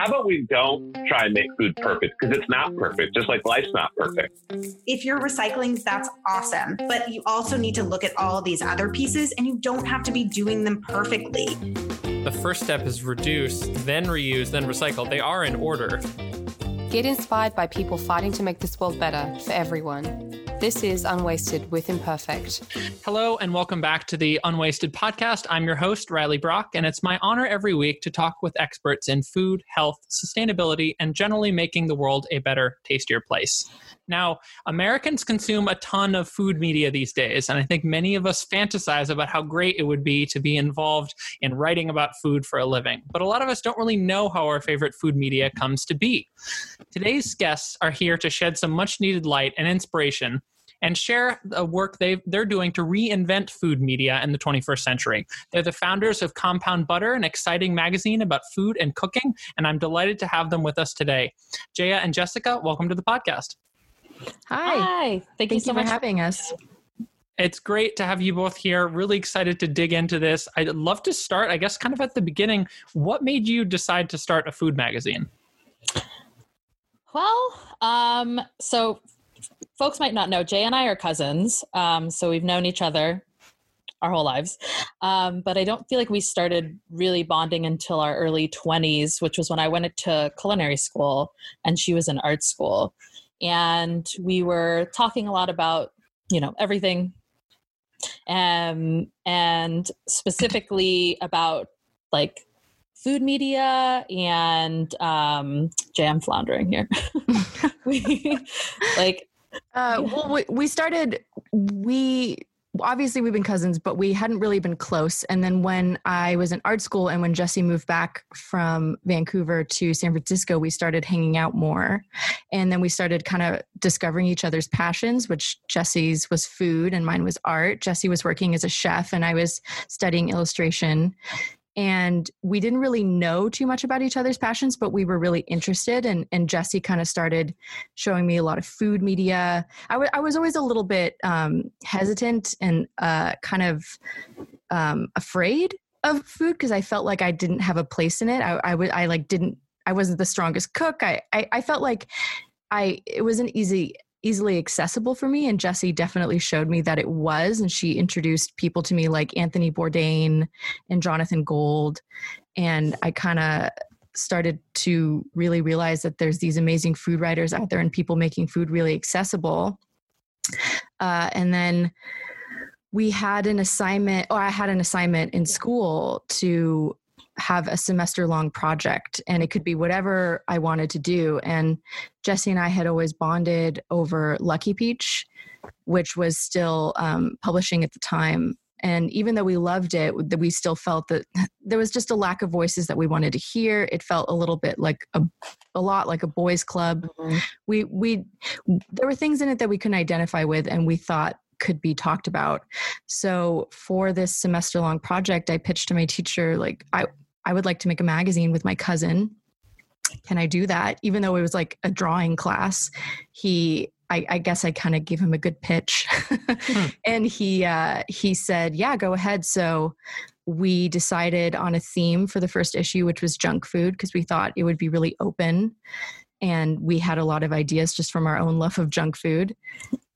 how about we don't try and make food perfect because it's not perfect, just like life's not perfect. If you're recycling, that's awesome. But you also need to look at all these other pieces and you don't have to be doing them perfectly. The first step is reduce, then reuse, then recycle. They are in order. Get inspired by people fighting to make this world better for everyone. This is Unwasted with Imperfect. Hello, and welcome back to the Unwasted podcast. I'm your host, Riley Brock, and it's my honor every week to talk with experts in food, health, sustainability, and generally making the world a better, tastier place. Now, Americans consume a ton of food media these days, and I think many of us fantasize about how great it would be to be involved in writing about food for a living. But a lot of us don't really know how our favorite food media comes to be. Today's guests are here to shed some much needed light and inspiration and share the work they they're doing to reinvent food media in the 21st century. They're the founders of Compound Butter, an exciting magazine about food and cooking, and I'm delighted to have them with us today. Jaya and Jessica, welcome to the podcast. Hi. Hi. Thank, Thank you you so for much having us. It's great to have you both here. Really excited to dig into this. I'd love to start, I guess, kind of at the beginning. What made you decide to start a food magazine? Well, um, so folks might not know, Jay and I are cousins. Um, so we've known each other our whole lives. Um, but I don't feel like we started really bonding until our early 20s, which was when I went to culinary school and she was in art school. And we were talking a lot about, you know, everything. Um, and specifically about like food media and um jay i'm floundering here we like Uh, well, we, we started, we obviously we've been cousins, but we hadn't really been close. And then when I was in art school and when Jesse moved back from Vancouver to San Francisco, we started hanging out more. And then we started kind of discovering each other's passions, which Jesse's was food and mine was art. Jesse was working as a chef and I was studying illustration and we didn't really know too much about each other's passions but we were really interested and, and jesse kind of started showing me a lot of food media. I, w- I was always a little bit um, hesitant and uh, kind of um, afraid of food because i felt like i didn't have a place in it. I, like didn't i wasn't the strongest cook. I, I i felt like i it wasn't easy easily accessible for me and Jesse definitely showed me that it was and she introduced people to me like Anthony Bourdain and Jonathan Gold and I kind of started to really realize that there's these amazing food writers out there and people making food really accessible. Uh, and then we had an assignment or I had an assignment in school to have a semester long project and it could be whatever I wanted to do. And Jesse and I had always bonded over Lucky Peach, which was still um, publishing at the time. And even though we loved it, that we still felt that there was just a lack of voices that we wanted to hear. It felt a little bit like a, a lot like a boys' club. Mm-hmm. We we there were things in it that we couldn't identify with, and we thought could be talked about. So for this semester long project, I pitched to my teacher like I I would like to make a magazine with my cousin. Can I do that? Even though it was like a drawing class, he I, I guess I kind of gave him a good pitch, hmm. and he uh, he said, "Yeah, go ahead." So we decided on a theme for the first issue, which was junk food, because we thought it would be really open, and we had a lot of ideas just from our own love of junk food.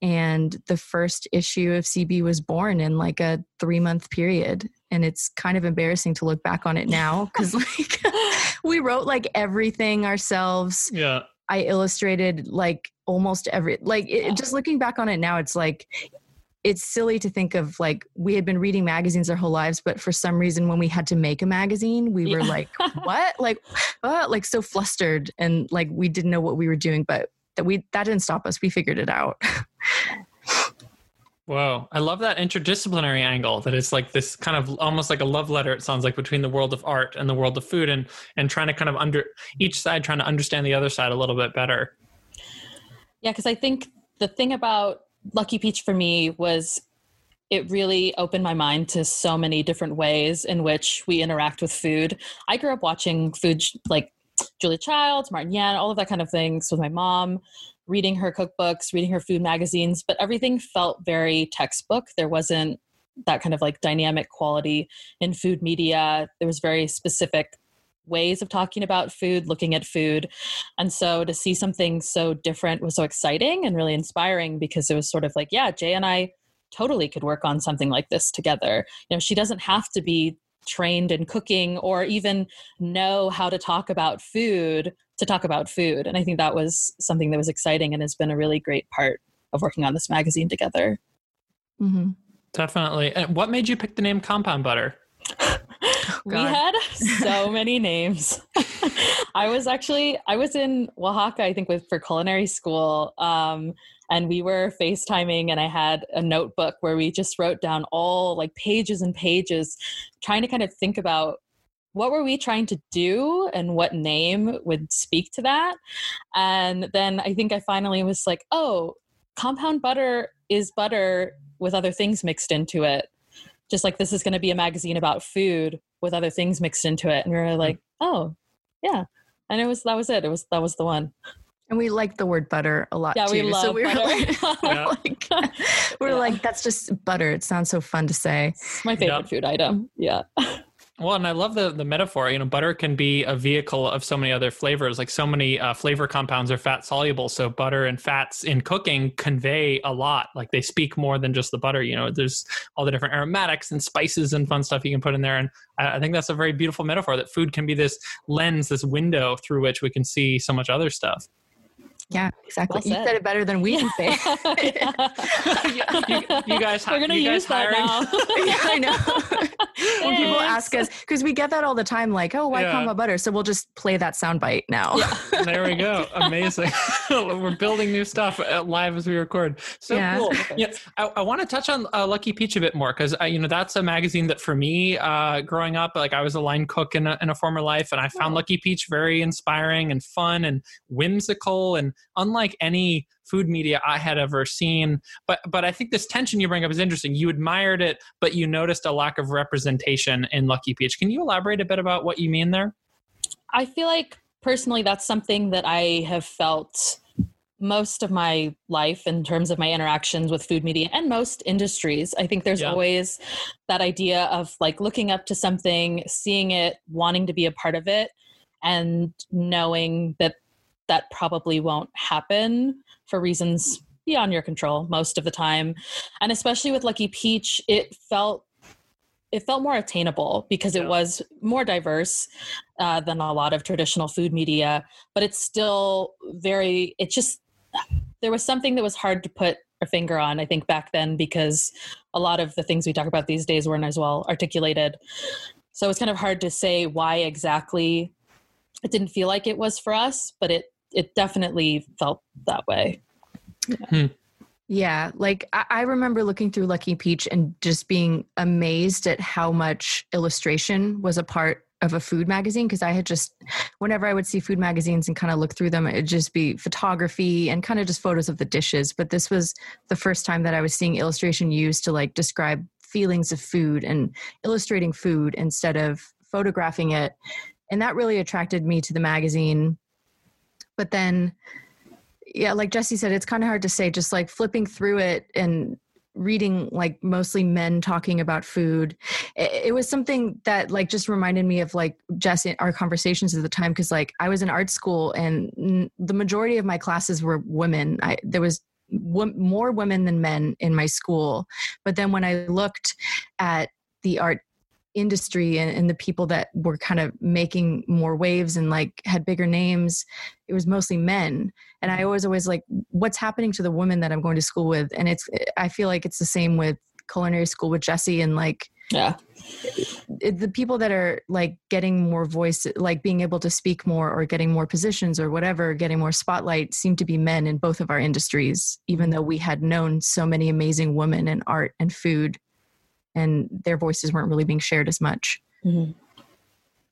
And the first issue of CB was born in like a three month period. And it's kind of embarrassing to look back on it now because like we wrote like everything ourselves. Yeah. I illustrated like almost every, like it, just looking back on it now, it's like, it's silly to think of like we had been reading magazines our whole lives, but for some reason when we had to make a magazine, we were like, what? Like, what? Like so flustered and like we didn't know what we were doing, but that we that didn't stop us. We figured it out. Whoa, I love that interdisciplinary angle that it's like this kind of almost like a love letter it sounds like between the world of art and the world of food and and trying to kind of under each side trying to understand the other side a little bit better. Yeah, cuz I think the thing about Lucky Peach for me was it really opened my mind to so many different ways in which we interact with food. I grew up watching food like Julia Childs, Martin Yan, all of that kind of things with my mom, reading her cookbooks, reading her food magazines, but everything felt very textbook. There wasn't that kind of like dynamic quality in food media. There was very specific ways of talking about food, looking at food. And so to see something so different was so exciting and really inspiring because it was sort of like, yeah, Jay and I totally could work on something like this together. You know, she doesn't have to be trained in cooking or even know how to talk about food to talk about food. And I think that was something that was exciting and has been a really great part of working on this magazine together. Mm-hmm. Definitely. And what made you pick the name Compound Butter? we had so many names. I was actually I was in Oaxaca, I think, with for culinary school, um, and we were FaceTiming, and I had a notebook where we just wrote down all like pages and pages, trying to kind of think about what were we trying to do and what name would speak to that. And then I think I finally was like, oh, compound butter is butter with other things mixed into it just like this is going to be a magazine about food with other things mixed into it and we were hmm. like oh yeah and it was that was it it was that was the one and we like the word butter a lot yeah, too. We love so we butter. like, we're, like, we're yeah. like, that's just butter. It sounds so fun to say. It's my favorite food item. Yeah. Well, and I love the the metaphor. You know, butter can be a vehicle of so many other flavors. Like so many uh, flavor compounds are fat soluble. So butter and fats in cooking convey a lot. Like they speak more than just the butter. You know, there's all the different aromatics and spices and fun stuff you can put in there. And I, I think that's a very beautiful metaphor. That food can be this lens, this window through which we can see so much other stuff. Yeah, exactly. Well you said it better than we can say. you, you, guys, we're gonna use that now. yeah, I know. when people ask us, because we get that all the time, like, "Oh, why yeah. compound butter?" So we'll just play that soundbite now. Yeah. there we go. Amazing. we're building new stuff uh, live as we record. So yeah. cool. Yeah, I, I want to touch on uh, Lucky Peach a bit more because uh, you know that's a magazine that for me, uh, growing up, like I was a line cook in a, in a former life, and I found oh. Lucky Peach very inspiring and fun and whimsical and unlike any food media I had ever seen. But but I think this tension you bring up is interesting. You admired it, but you noticed a lack of representation in Lucky Peach. Can you elaborate a bit about what you mean there? I feel like personally that's something that I have felt most of my life in terms of my interactions with food media and most industries. I think there's yeah. always that idea of like looking up to something, seeing it, wanting to be a part of it, and knowing that that probably won't happen for reasons beyond your control most of the time. And especially with lucky peach it felt it felt more attainable because it was more diverse uh, than a lot of traditional food media but it's still very it just there was something that was hard to put a finger on i think back then because a lot of the things we talk about these days weren't as well articulated. So it's kind of hard to say why exactly it didn't feel like it was for us but it it definitely felt that way. Yeah. Hmm. Yeah, like I, I, remember looking through Lucky Peach and just being amazed at how much illustration was a part of a food magazine because I had just, whenever I would see food magazines and kind of look through them, it'd just be photography and kind of just photos of the dishes. But this was the first time that I was seeing illustration used to like describe feelings of food and illustrating food instead of photographing it. And that really attracted me to the magazine but then yeah like jesse said it's kind of hard to say just like flipping through it and reading like mostly men talking about food it, it, was something that like just reminded me of like jesse our conversations at the time because like i was in art school and n- the majority of my classes were women. I, there was w- more women than men in my school. But then when i looked at the art industry and, and, the people that were kind of making more waves and like had bigger names it was mostly men. And i mm-hmm. always always like what's happening to the women that i'm going to school with? And it's i feel like it's the same with culinary school with jesse and like yeah. it, the people that are like getting more voice like being able to speak more or getting more positions or whatever getting more spotlight seem to be men in both of our industries even mm-hmm. though we had known so many amazing women in art and food and their voices weren't really being shared as much. Mm-hmm.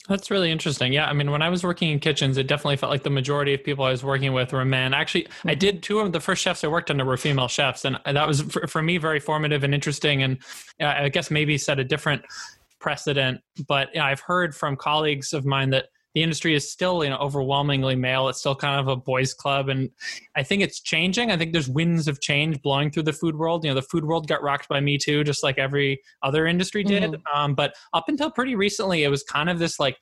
That's really interesting. Yeah, I mean, when I was working in kitchens, it definitely felt like the majority of people I was working with were men. Actually, mm-hmm. I did two of the first chefs I worked under were female chefs, and that was for, for me very formative and interesting. And uh, I guess maybe set a different precedent. But you know, I've heard from colleagues of mine that the industry is still you know overwhelmingly male. It's still kind of a boys club and i think it's changing. I think there's winds of change blowing through the food world. You know the food world got rocked by me too just like every other industry did. Mm-hmm. um, but up until pretty recently it was kind of this like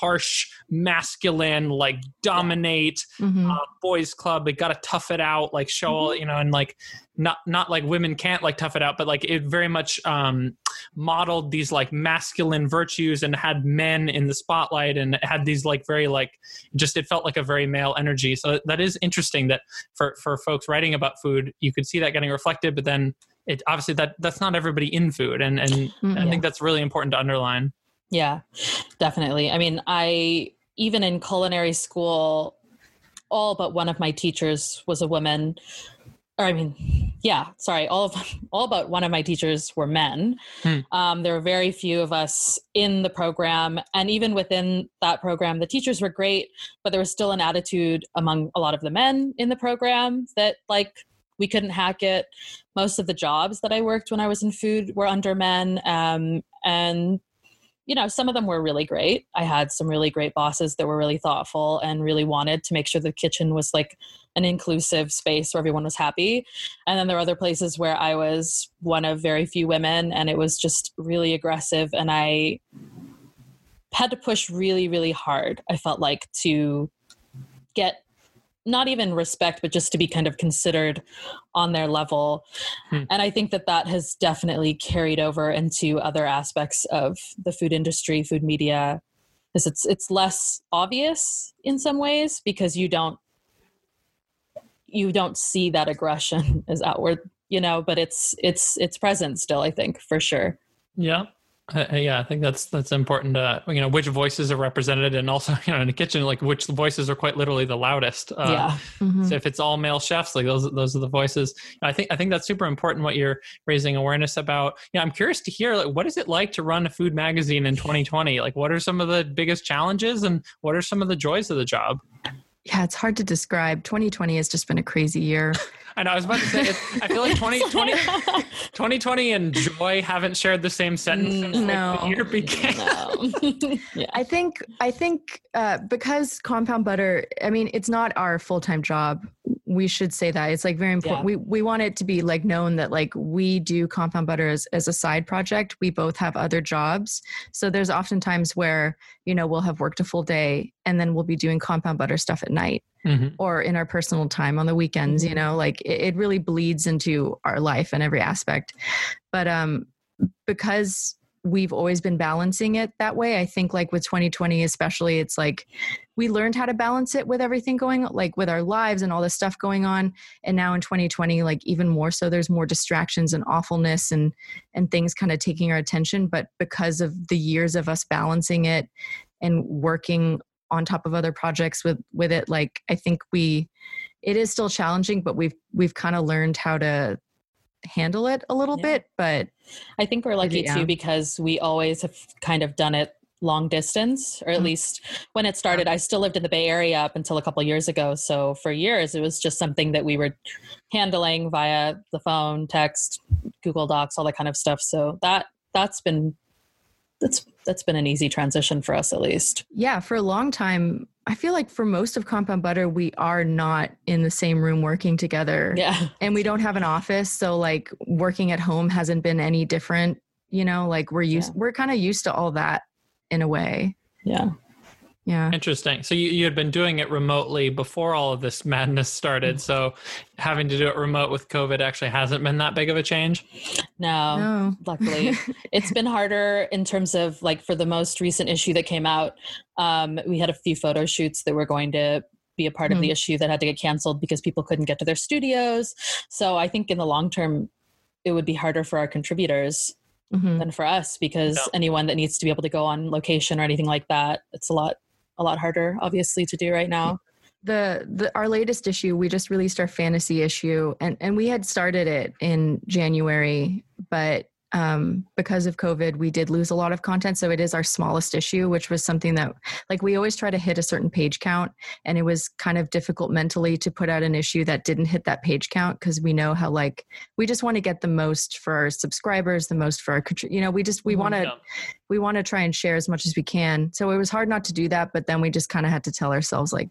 harsh masculine like dominate Mhm. uh, boys club they gotta tough it out like show all you know and like not not like women can't like tough it out but like it very much um modeled these like masculine virtues and had men in the spotlight and had these like very like just it felt like a very male energy so that is interesting that for for folks writing about food you could see that getting reflected but then it obviously that that's not everybody in food and and Mm, i yeah. think that's really important to underline Yeah, definitely. I mean, I even in culinary school, all but one of my teachers was a woman. Or I mean, yeah, sorry, all of all but one of my teachers were men. Hmm. Um, there were very few of us in the program, and even within that program, the teachers were great, but there was still an attitude among a lot of the men in the program that like we couldn't hack it. Most of the jobs that I worked when I was in food were under men, um, and you know, some of them were really great. I had some really great bosses that were really thoughtful and really wanted to make sure the kitchen was like an inclusive space where everyone was happy. And then there were other places where I was one of very few women and it was just really aggressive. And I had to push really, really hard, I felt like, to get not even respect, but just to be kind of considered on their level. Hmm. And I think that that has definitely carried over into other aspects of the food industry, food media, because it's it's less obvious in some ways because you don't you don't see that aggression as outward, you know, but it's it's it's present still, I think, for sure. Yeah. Uh, yeah, I think that's that's important. Uh, you know, which voices are represented, and also, you know, in the kitchen, like which voices are quite literally the loudest. Uh, yeah. Mhm. So if it's all male chefs, like those those are the voices. I think I think that's super important. What you're raising awareness about. Yeah, I'm curious to hear like what is it like to run a food magazine in 2020? Like, what are some of the biggest challenges, and what are some of the joys of the job? Yeah, it's hard to describe. 2020 has just been a crazy year. I know I was about to say, it, I feel like 2020, 2020 and joy haven't shared the same sentence since like, No. the year began. No. yeah. I think I think uh, because compound butter, I mean, it's not our full time job. We should say that it's like very important. Yeah. We we want it to be like known that like we do compound butter as, as a side project. We both have other jobs, so there's often times where you know we'll have worked a full day and then we'll be doing compound butter stuff at night Mhm. or in our personal time on the weekends you Mhm. know like it, it really bleeds into our life and every aspect but um because we've always been balancing it that way. I think like with 2020 especially it's like we learned how to balance it with everything going like with our lives and all this stuff going on. And now in 2020 like even more so there's more distractions and awfulness and and things kind of taking our attention. But because of the years of us balancing it and working on top of other projects with with it like i think we it is still challenging but we've we've kind of learned how to handle it a little Yeah. bit but I think we're lucky Yeah. too because we always have kind of done it long distance, or at Mhm. least when it started. I still lived in the Bay Area up until a couple years ago. So for years, it was just something that we were handling via the phone, text, Google Docs, all that kind of stuff. So that that's been that's that's been an easy transition for us at least. yeah for a long time i feel like for most of compound butter we are not in the same room working together Yeah. and we don't have an office so like working at home hasn't been any different you know like we're used Yeah. we're kind of used to all that in a way Yeah. Yeah Interesting. So you, you had been doing it remotely before all of this madness started. So having to do it remote with COVID actually hasn't been that big of a change. No. no luckily it's been harder in terms of like for the most recent issue that came out um, we had a few photo shoots that were going to be a part of the issue that had to get canceled because people couldn't get to their studios so i think in the long term it would be harder for our contributors Mhm. than for us because Yeah. anyone that needs to be able to go on location or anything like that it's a lot a lot harder obviously to do right now. The the our latest issue we just released our fantasy issue and and we had started it in january but um because of covid we did lose a lot of content so it is our smallest issue which was something that like we always try to hit a certain page count and it was kind of difficult mentally to put out an issue that didn't hit that page count because we know how like we just want to get the most for our subscribers the most for our you know we just we Mhm. want to Yeah. we want to try and share as much as we can. So it was hard not to do that, but then we just kind of had to tell ourselves like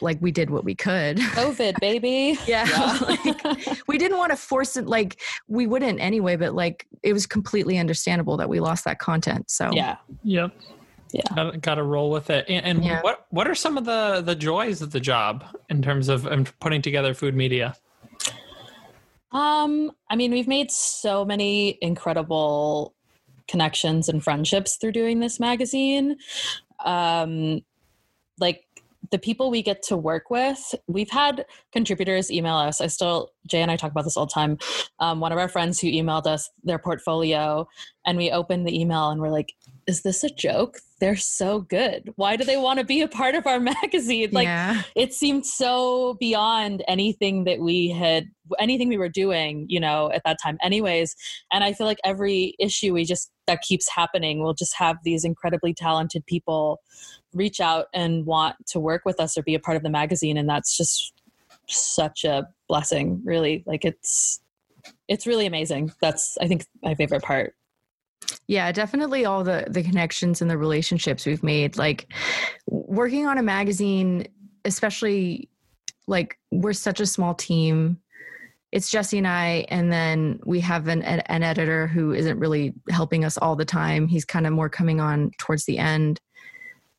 like we did what we could. covid baby Yeah. Yeah. like, we didn't want to force it like we wouldn't anyway, but like it was completely understandable that we lost that content. So yeah Yep. yeah. Got, got to roll with it. And, and Yeah. what what are some of the the joys of the job in terms of um, putting together food media? Um, I mean, we've made so many incredible connections and friendships through doing this magazine. Um, like the people we get to work with, we've had contributors email us. I still, Jay and I talk about this all the time. Um, one of our friends who emailed us their portfolio, and we opened the email and we're like, is this a joke? They're so good. Why do they want to be a part of our magazine? Like, yeah. it seemed so beyond anything that we had anything we were doing you know at that time anyways and i feel like every issue we just that keeps happening we'll just have these incredibly talented people reach out and want to work with us or be a part of the magazine and that's just such a blessing really like it's it's really amazing that's i think my favorite part Yeah, definitely all the the connections and the relationships we've made. Like working on a magazine, especially like we're such a small team. It's Jesse and I, and then we have an an, an editor who isn't really helping us all the time. He's kind of more coming on towards the end.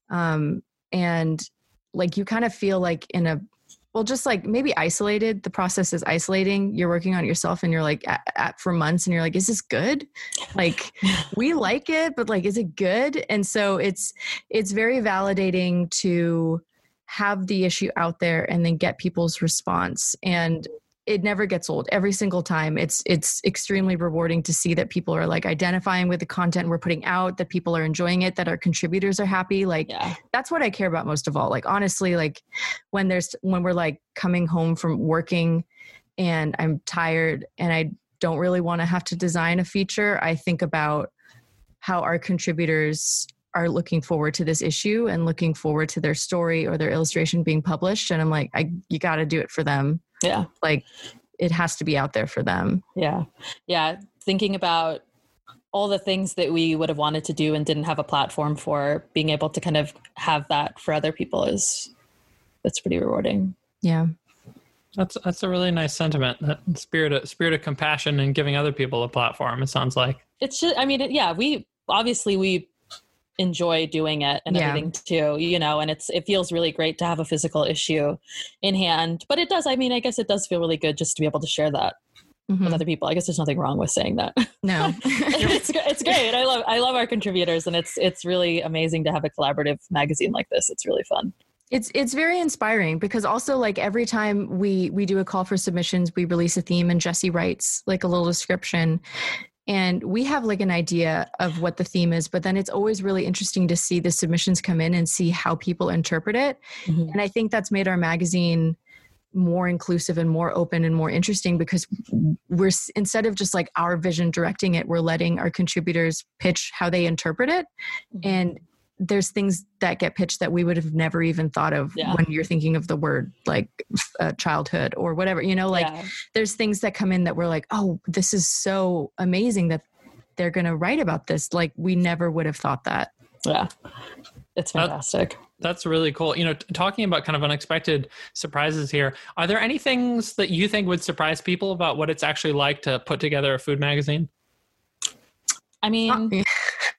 Um, and like you kind of feel like in a well just like maybe isolated the process is isolating. You're working on it yourself and you're like at, at for months and you're like is this good? Like we like it but like is it good? And so it's it's very validating to have the issue out there and then get people's response. And it never gets old every single time it's it's extremely rewarding to see that people are like identifying with the content we're putting out that people are enjoying it that our contributors are happy like yeah that's what I care about most of all. Like honestly, like when there's when we're like coming home from working and I'm tired and I don't really want to have to design a feature, I think about how our contributors are looking forward to this issue and looking forward to their story or their illustration being published and I'm like I you got to do it for them. Yeah Like it has to be out there for them. Yeah. Yeah. Thinking about all the things that we would have wanted to do and didn't have a platform for, being able to kind of have that for other people is that's pretty rewarding. Yeah. That's that's a really nice sentiment. That spirit of spirit of compassion and giving other people a platform. It sounds like. It's just I mean, it, yeah, we obviously we enjoy doing it and Yeah. everything too, you know, and it's it feels really great to have a physical issue in hand. But it does, I mean, I guess it does feel really good just to be able to share that Mhm. with other people. I guess there's nothing wrong with saying that. No. it's it's great. I love I love our contributors, and it's it's really amazing to have a collaborative magazine like this. It's really fun. it's it's very inspiring because also like every time we we do a call for submissions we release a theme and jesse writes like a little description and we have like an idea of what the theme is but then it's always really interesting to see the submissions come in and see how people interpret it. Mm-hmm. And i think that's made our magazine more inclusive and more open and more interesting because we're instead of just like our vision directing it we're letting our contributors pitch how they interpret it. Mm-hmm. And there's things that get pitched that we would have never even thought of Yeah. when you're thinking of the word like uh, childhood or whatever you know like Yeah. there's things that come in that we're like oh this is so amazing that they're going to write about this like we never would have thought that yeah, it's That- fantastic. That's really cool. You know, t- talking about kind of unexpected surprises here. Are there any things that you think would surprise people about what it's actually like to put together a food magazine? I mean, no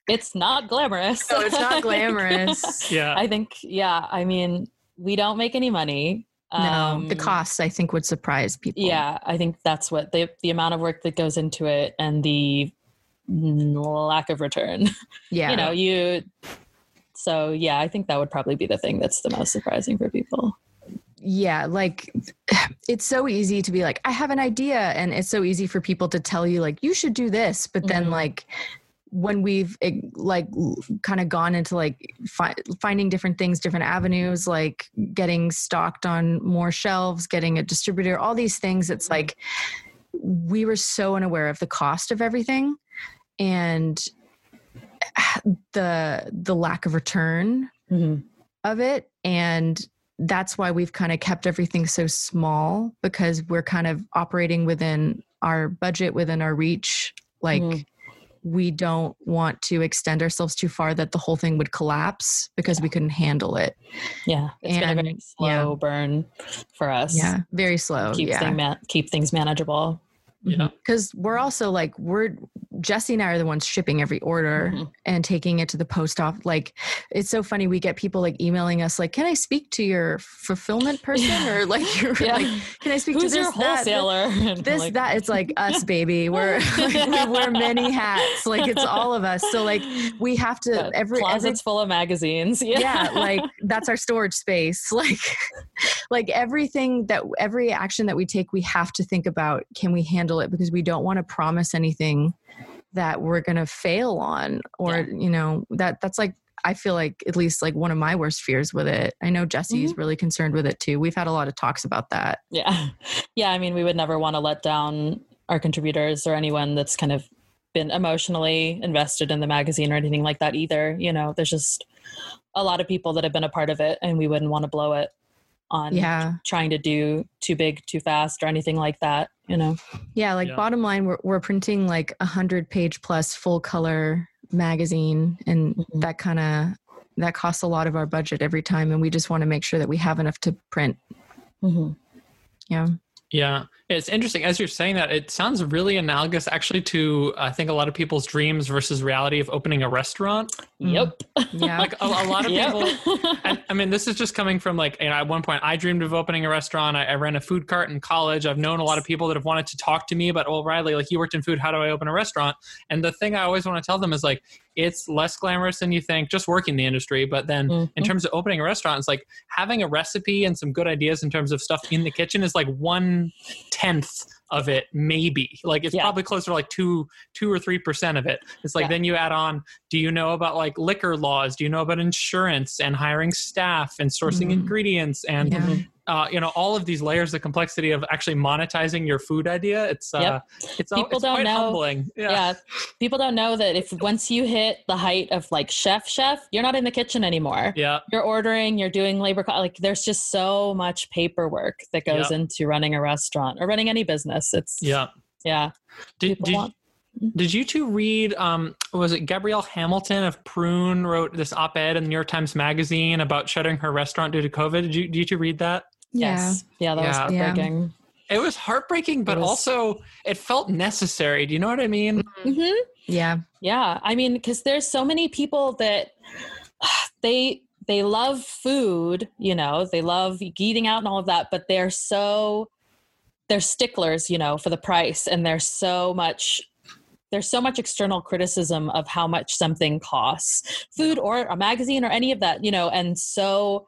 it's not glamorous. No, it's not glamorous Yeah. I think yeah. I mean, we don't make any money. no the Um, costs i think would surprise people Yeah, I think that's what the the amount of work that goes into it and the lack of return. yeah You know, you. So yeah, I think that would probably be the thing that's the most surprising for people. yeah like it's so easy to be like i have an idea and it's so easy for people to tell you like you should do this but then Mhm. like when we've eh, like kind of gone into like fi- finding different things different avenues like getting stocked on more shelves getting a distributor all these things it's like we were so unaware of the cost of everything and the the lack of return of it. And that's why we've kind of kept everything so small because we're kind of operating within our budget within our reach like Mhm. We don't want to extend ourselves too far that the whole thing would collapse because we couldn't handle it Yeah, it's been a very slow yeah. burn for us. yeah very slow keep yeah thing man- keep things manageable. Yeah. because we're also like we're Jesse and I are the ones shipping every order Mhm. and taking it to the post office. Like it's so funny. We get people like emailing us like, "Can I speak to your fulfillment person?" Or like, you're Yeah. like, "Can I speak Who's to this your that, wholesaler? And this like- that it's like us baby we're like, we wear many hats like it's all of us so like we have to every every closets full of magazines. Yeah. yeah like that's our storage space like like everything that every action that we take we have to think about can we handle it because we don't want to promise anything that we're going to fail on or you know that that's like I feel like at least like one of my worst fears with it. I know Jesse is mm-hmm. really concerned with it too. We've had a lot of talks about that. Yeah. Yeah. I mean, we would never want to let down our contributors or anyone that's kind of been emotionally invested in the magazine or anything like that either. You know, there's just a lot of people that have been a part of it and we wouldn't want to blow it on Yeah. trying to do too big, too fast or anything like that, you know? Yeah, like Yeah. bottom line, we're we're printing like a hundred page plus full color magazine, and Mhm. that kind of that costs a lot of our budget every time, and we just want to make sure that we have enough to print. Mm-hmm. Yeah, Yeah, it's interesting. As you're saying that, it sounds really analogous actually to I think a lot of people's dreams versus reality of opening a restaurant. Mm. Yep. yeah, Like a, a lot of Yep. people. And, I mean, this is just coming from like, you know, at one point I dreamed of opening a restaurant. I, I ran a food cart in college. I've known a lot of people that have wanted to talk to me about, oh, Riley, like you worked in food. How do I open a restaurant? And the thing I always want to tell them is like, it's less glamorous than you think just working the industry. But then in Mhm. terms of opening a restaurant, it's like having a recipe and some good ideas in terms of stuff in the kitchen is like one tenth of it maybe like it's Yeah. probably closer to like two two or three percent of it it's like Yeah. then you add on do you know about like liquor laws do you know about insurance and hiring staff and sourcing Mhm. ingredients and Yeah. Uh, you know all of these layers of complexity of actually monetizing your food idea it's uh Yep. it's, People it's don't quite know- humbling yeah. yeah. People don't know that if once you hit the height of like chef, chef, you're not in the kitchen anymore. yeah You're ordering, you're doing labor, co- like there's just so much paperwork that goes Yeah. into running a restaurant or running any business. It's, yeah yeah. did, People did, want- did you two read um was it gabrielle hamilton of prune wrote this op-ed in the new york times magazine about shuttering her restaurant due to covid did you, did you two read that Yes. Yeah, that Yeah. was Yeah. heartbreaking. It was heartbreaking, but It was- also it felt necessary. Do you know what I mean? hmm yeah, Yeah, I mean, because there's so many people that they they love food, you know, they love eating out and all of that, but they're so they're sticklers, you know, for the price, and there's so much there's so much external criticism of how much something costs, food or a magazine or any of that, you know, and so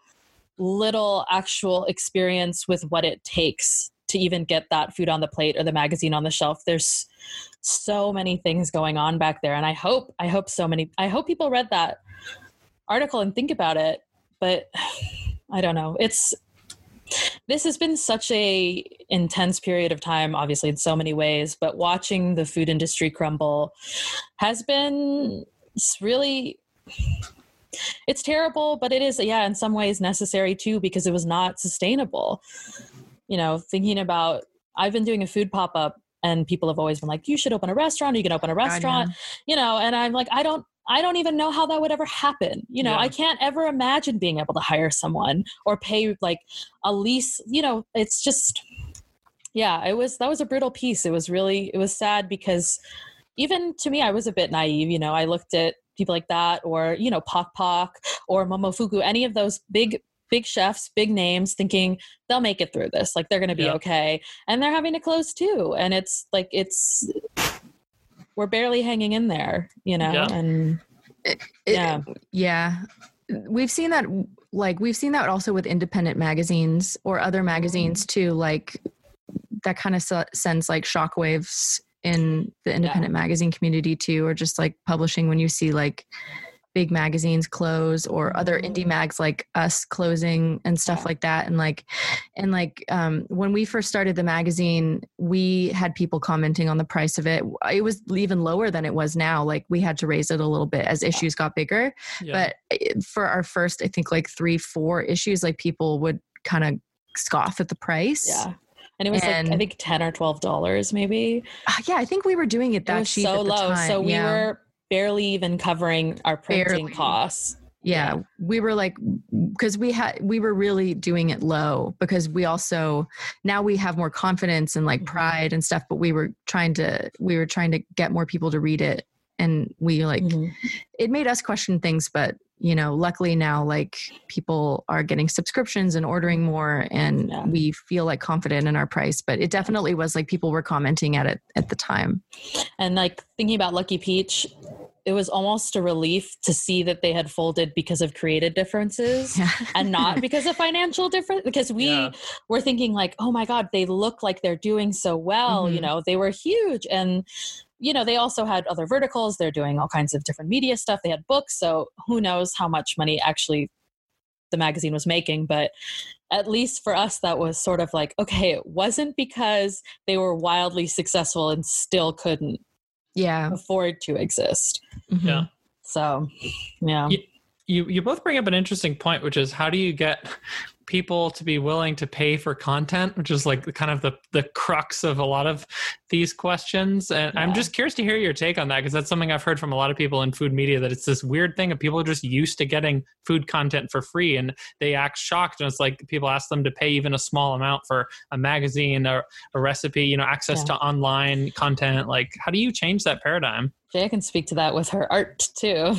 little actual experience with what it takes to even get that food on the plate or the magazine on the shelf. There's so many things going on back there and i hope i hope so many i hope people read that article and think about it but i don't know it's this has been such a intense period of time obviously in so many ways but watching the food industry crumble has been really it's terrible but it is yeah in some ways necessary too because it was not sustainable. You know thinking about i've been doing a food pop-up and people have always been like you should open a restaurant you can open a restaurant you know and i'm like i don't i don't even know how that would ever happen. You know Yeah. i can't ever imagine being able to hire someone or pay like a lease you know it's just yeah it was that was a brutal piece. It was really it was sad because even to me i was a bit naive you know i looked at people like that or you know Pok Pok or Momofuku any of those big big chefs big names thinking they'll make it through this like they're going to be Yeah. okay and they're having to close too and it's like it's we're barely hanging in there you know Yeah. and It- Yeah. yeah. We've seen that, like, we've seen that also with independent magazines or other magazines mm-hmm. too. Like, that kind of sends like shockwaves in the independent magazine community too, or just like publishing when you see like big magazines close or other indie mags like us closing and stuff like that. And like and like um, when we first started the magazine we had people commenting on the price of it. It was even lower than it was now. Like we had to raise it a little bit as issues got bigger. Yeah. but for our first i think like three four issues like people would kind of scoff at the price. Yeah and it was like i think 10 or 12 dollars maybe Uh, yeah i think we were doing it that it was cheap so at the low time. so we yeah. were barely even covering our printing Barely. costs yeah, we were like because we had we were really doing it low because we also now we have more confidence and like Mhm. pride and stuff but we were trying to we were trying to get more people to read it and we like Mhm. it made us question things but you know luckily now like people are getting subscriptions and ordering more and Yeah. we feel like confident in our price but it definitely was like people were commenting at it at the time And like thinking about Lucky Peach, it was almost a relief to see that they had folded because of creative differences yeah and not because of financial difference. Because we Yeah. were thinking like, oh my God, they look like they're doing so well. You Mhm. know, they were huge. And, you know, they also had other verticals. They're doing all kinds of different media stuff. They had books. So who knows how much money actually the magazine was making. But at least for us, that was sort of like, okay, it wasn't because they were wildly successful and still couldn't yeah afford to exist. mhm. Yeah. So, yeah. Yeah. you you both bring up an interesting point which is how do you get people to be willing to pay for content which is like the kind of the the crux of a lot of these questions and i'm just curious to hear your take on that because that's something i've heard from a lot of people in food media that it's this weird thing of people are just used to getting food content for free and they act shocked and it's like people ask them to pay even a small amount for a magazine or a recipe you know access Yeah. to online content like how do you change that paradigm Jay can speak to that with her art too.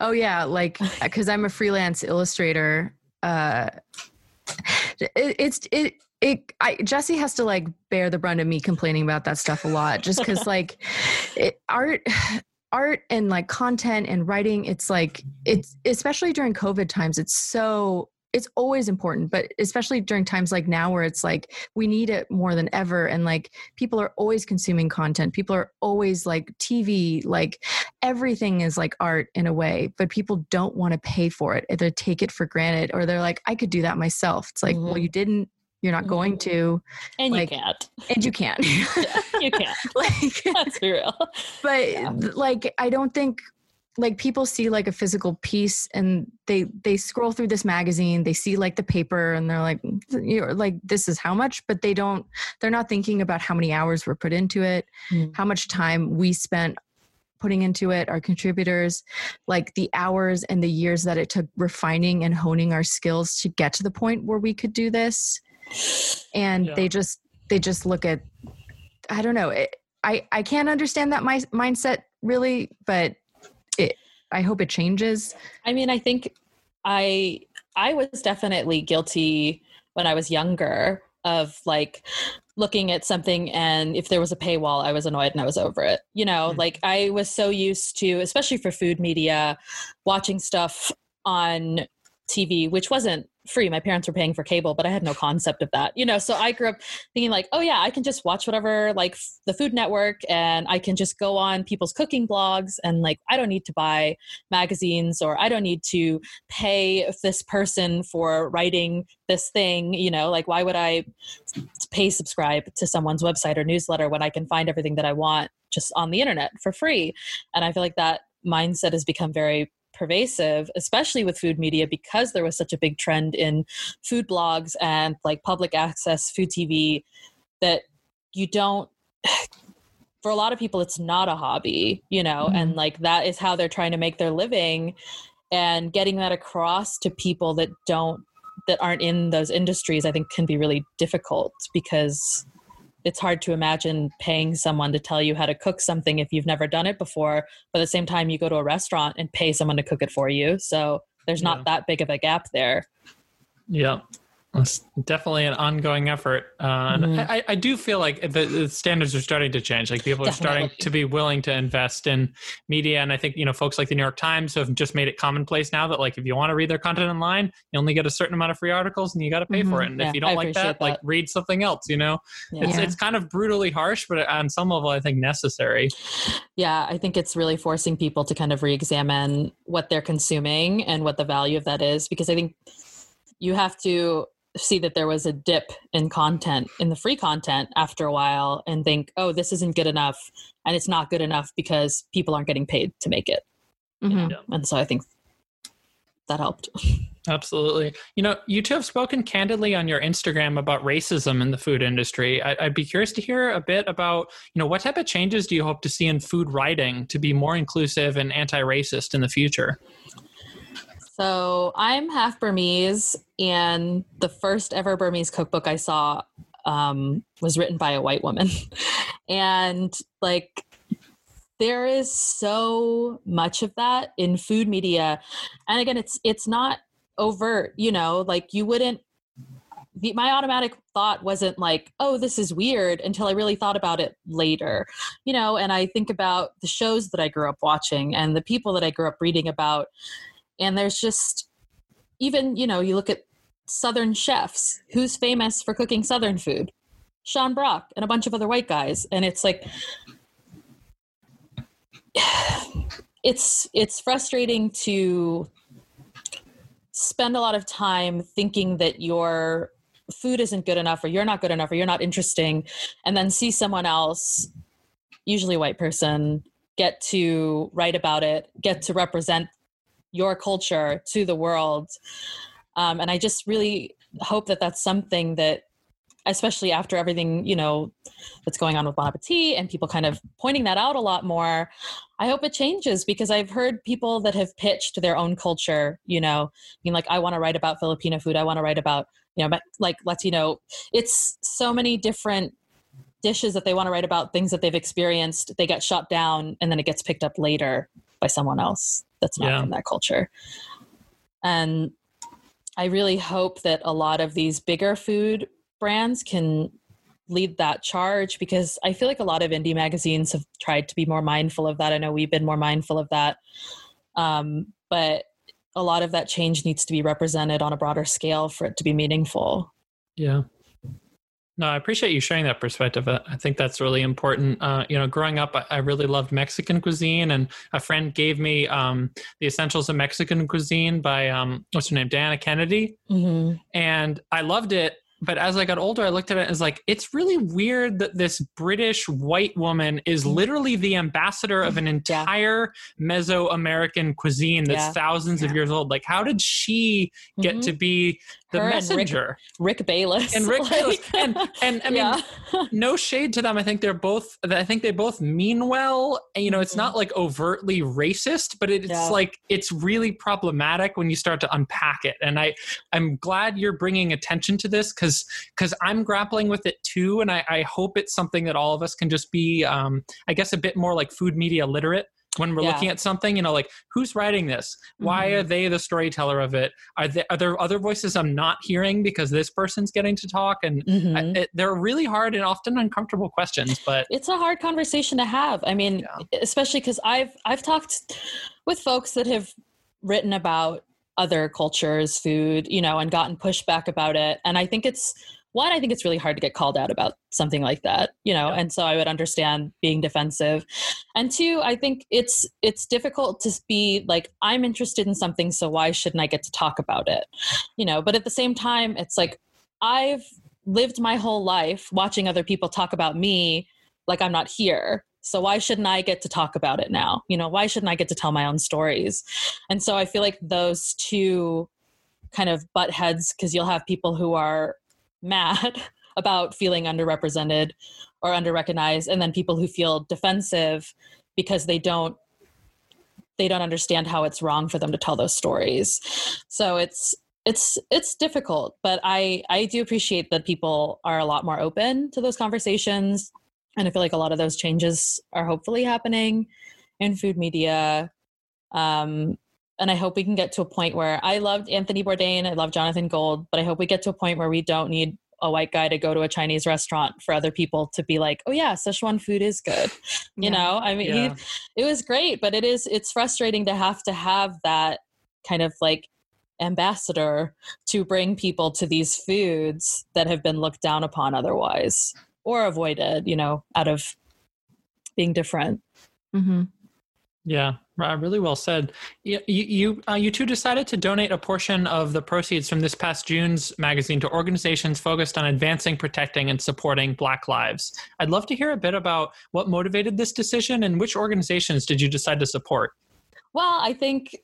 Oh yeah, like because I'm a freelance illustrator. Uh, it, it's it it. I Jesse has to like bear the brunt of me complaining about that stuff a lot, just because like it, art. art and like content and writing it's like it's especially during covid times it's so it's always important but especially during times like now where it's like we need it more than ever and like people are always consuming content people are always like tv like everything is like art in a way but people don't want to pay for it they take it for granted or they're like i could do that myself it's like well Mhm. you didn't you're not going Mhm. to And Like- you can't. and you can't Yeah, you can't. like Let's real. but Yeah. like i don't think like people see like a physical piece and they they scroll through this magazine they see like the paper and they're like you're like this is how much but they don't they're not thinking about how many hours were put into it Mm. how much time we spent putting into it our contributors like the hours and the years that it took refining and honing our skills to get to the point where we could do this and Yeah. they just they just look at i don't know it, i i can't understand that my mindset really but i hope it changes I mean, I think I I was definitely guilty when I was younger of like looking at something and if there was a paywall, I was annoyed and I was over it. You know, Mhm. like I was so used to, especially for food media, watching stuff on TV, which wasn't free. My parents were paying for cable, but I had no concept of that. You know, so I grew up thinking like, oh yeah, I can just watch whatever like the Food Network and I can just go on people's cooking blogs and like I don't need to buy magazines or I don't need to pay this person for writing this thing, you know, like why would I pay subscribe to someone's website or newsletter when I can find everything that I want just on the internet for free? And I feel like that mindset has become very pervasive especially with food media because there was such a big trend in food blogs and like public access food tv that you don't for a lot of people it's not a hobby you know mm-hmm. and like that is how they're trying to make their living and getting that across to people that don't that aren't in those industries i think can be really difficult because it's hard to imagine paying someone to tell you how to cook something if you've never done it before but at the same time you go to a restaurant and pay someone to cook it for you so there's Yeah. not that big of a gap there Yeah. It's definitely an ongoing effort. Uh, and Mhm. I, I do feel like the, the standards are starting to change. Like people are starting to be willing to invest in media. And I think, you know, folks like the New York Times have just made it commonplace now that like if you want to read their content online, you only get a certain amount of free articles and you got to pay for Mhm. it. And Yeah, if you don't like appreciate that, like read something else, you know? yeah. It's, Yeah. it's kind of brutally harsh, but on some level, I think necessary. Yeah, I think it's really forcing people to kind of re-examine what they're consuming and what the value of that is because I think you have to see that there was a dip in content in the free content after a while and think, "Oh, this isn't good enough." And it's not good enough because people aren't getting paid to make it. Mhm. And so I think that helped. Absolutely. You know, you two have spoken candidly on your Instagram about racism in the food industry. I, I'd be curious to hear a bit about, you know, what type of changes do you hope to see in food writing to be more inclusive and anti-racist in the future? So I'm half Burmese, and the first ever Burmese cookbook I saw um, was written by a white woman. and like, there is so much of that in food media. And again, it's it's not overt, you know, like you wouldn't the, my automatic thought wasn't like, oh, this is weird until I really thought about it later, you know. And I think about the shows that I grew up watching and the people that I grew up reading about, and there's just even you know you look at Southern chefs, who's famous for cooking Southern food, Sean Brock and a bunch of other white guys, and it's like. It's it's frustrating to spend a lot of time thinking that your food isn't good enough or you're not good enough or you're not interesting and then see someone else usually a white person get to write about it get to represent your culture to the world um, and i just really hope that that's something that especially after everything you know that's going on with Bon Appetit and people kind of pointing that out a lot more. I hope it changes because I've heard people that have pitched their own culture. You know, I mean, like I want to write about Filipino food. I want to write about you know, like Latino. It's so many different dishes that they want to write about things that they've experienced. They get shut down, and then it gets picked up later by someone else that's not yeah. from that culture. And I really hope that a lot of these bigger food brands can lead that charge because I feel like a lot of indie magazines have tried to be more mindful of that. I know we've been more mindful of that. Um, but a lot of that change needs to be represented on a broader scale for it to be meaningful. Yeah. No, I appreciate you sharing that perspective. I think that's really important. Uh, you know, growing up, I really loved Mexican cuisine, and a friend gave me um, the Essentials of Mexican Cuisine by um, what's her name, Diana Kennedy, mm-hmm. and I loved it but as I got older, I looked at it as like, it's really weird that this British white woman is mm. literally the ambassador of an entire yeah. Mesoamerican cuisine that's yeah. thousands yeah. of years old. Like, how did she get mm-hmm. to be the Her messenger? Rick, Rick, Bayless. And Rick like, Bayless. And, and I mean, no shade to them. I think they're both, I think they both mean well. And, you know, it's mm-hmm. not like overtly racist, but it's like, it's really problematic when you start to unpack it. And I, I'm glad you're bringing attention to this because because because I'm grappling with it too, and I, I, hope it's something that all of us can just be, um, I guess, a bit more like food media literate when we're yeah. looking at something. You know, like who's writing this? Why mm-hmm. are they the storyteller of it? Are there are there other voices I'm not hearing because this person's getting to talk? And mm-hmm. I, it, they're really hard and often uncomfortable questions, but it's a hard conversation to have. I mean, yeah. especially because I've I've talked with folks that have written about other cultures, food, you know, and gotten pushback about it. And I think it's one, I think it's really hard to get called out about something like that, you know, yeah. and so I would understand being defensive. And two, I think it's it's difficult to be like, I'm interested in something, so why shouldn't I get to talk about it? You know, but at the same time, it's like I've lived my whole life watching other people talk about me like I'm not here. So why shouldn't I get to talk about it now? You know, why shouldn't I get to tell my own stories? And so I feel like those two kind of butt heads because you'll have people who are mad about feeling underrepresented or underrecognized and then people who feel defensive because they don't they don't understand how it's wrong for them to tell those stories. So it's it's it's difficult, but I I do appreciate that people are a lot more open to those conversations and i feel like a lot of those changes are hopefully happening in food media um, and i hope we can get to a point where i loved anthony bourdain i love jonathan gold but i hope we get to a point where we don't need a white guy to go to a chinese restaurant for other people to be like oh yeah szechuan food is good you yeah. know i mean yeah. he, it was great but it is it's frustrating to have to have that kind of like ambassador to bring people to these foods that have been looked down upon otherwise or avoided, you know, out of being different. Mm-hmm. Yeah, really well said. You you uh, you two decided to donate a portion of the proceeds from this past June's magazine to organizations focused on advancing, protecting, and supporting Black lives. I'd love to hear a bit about what motivated this decision and which organizations did you decide to support. Well, I think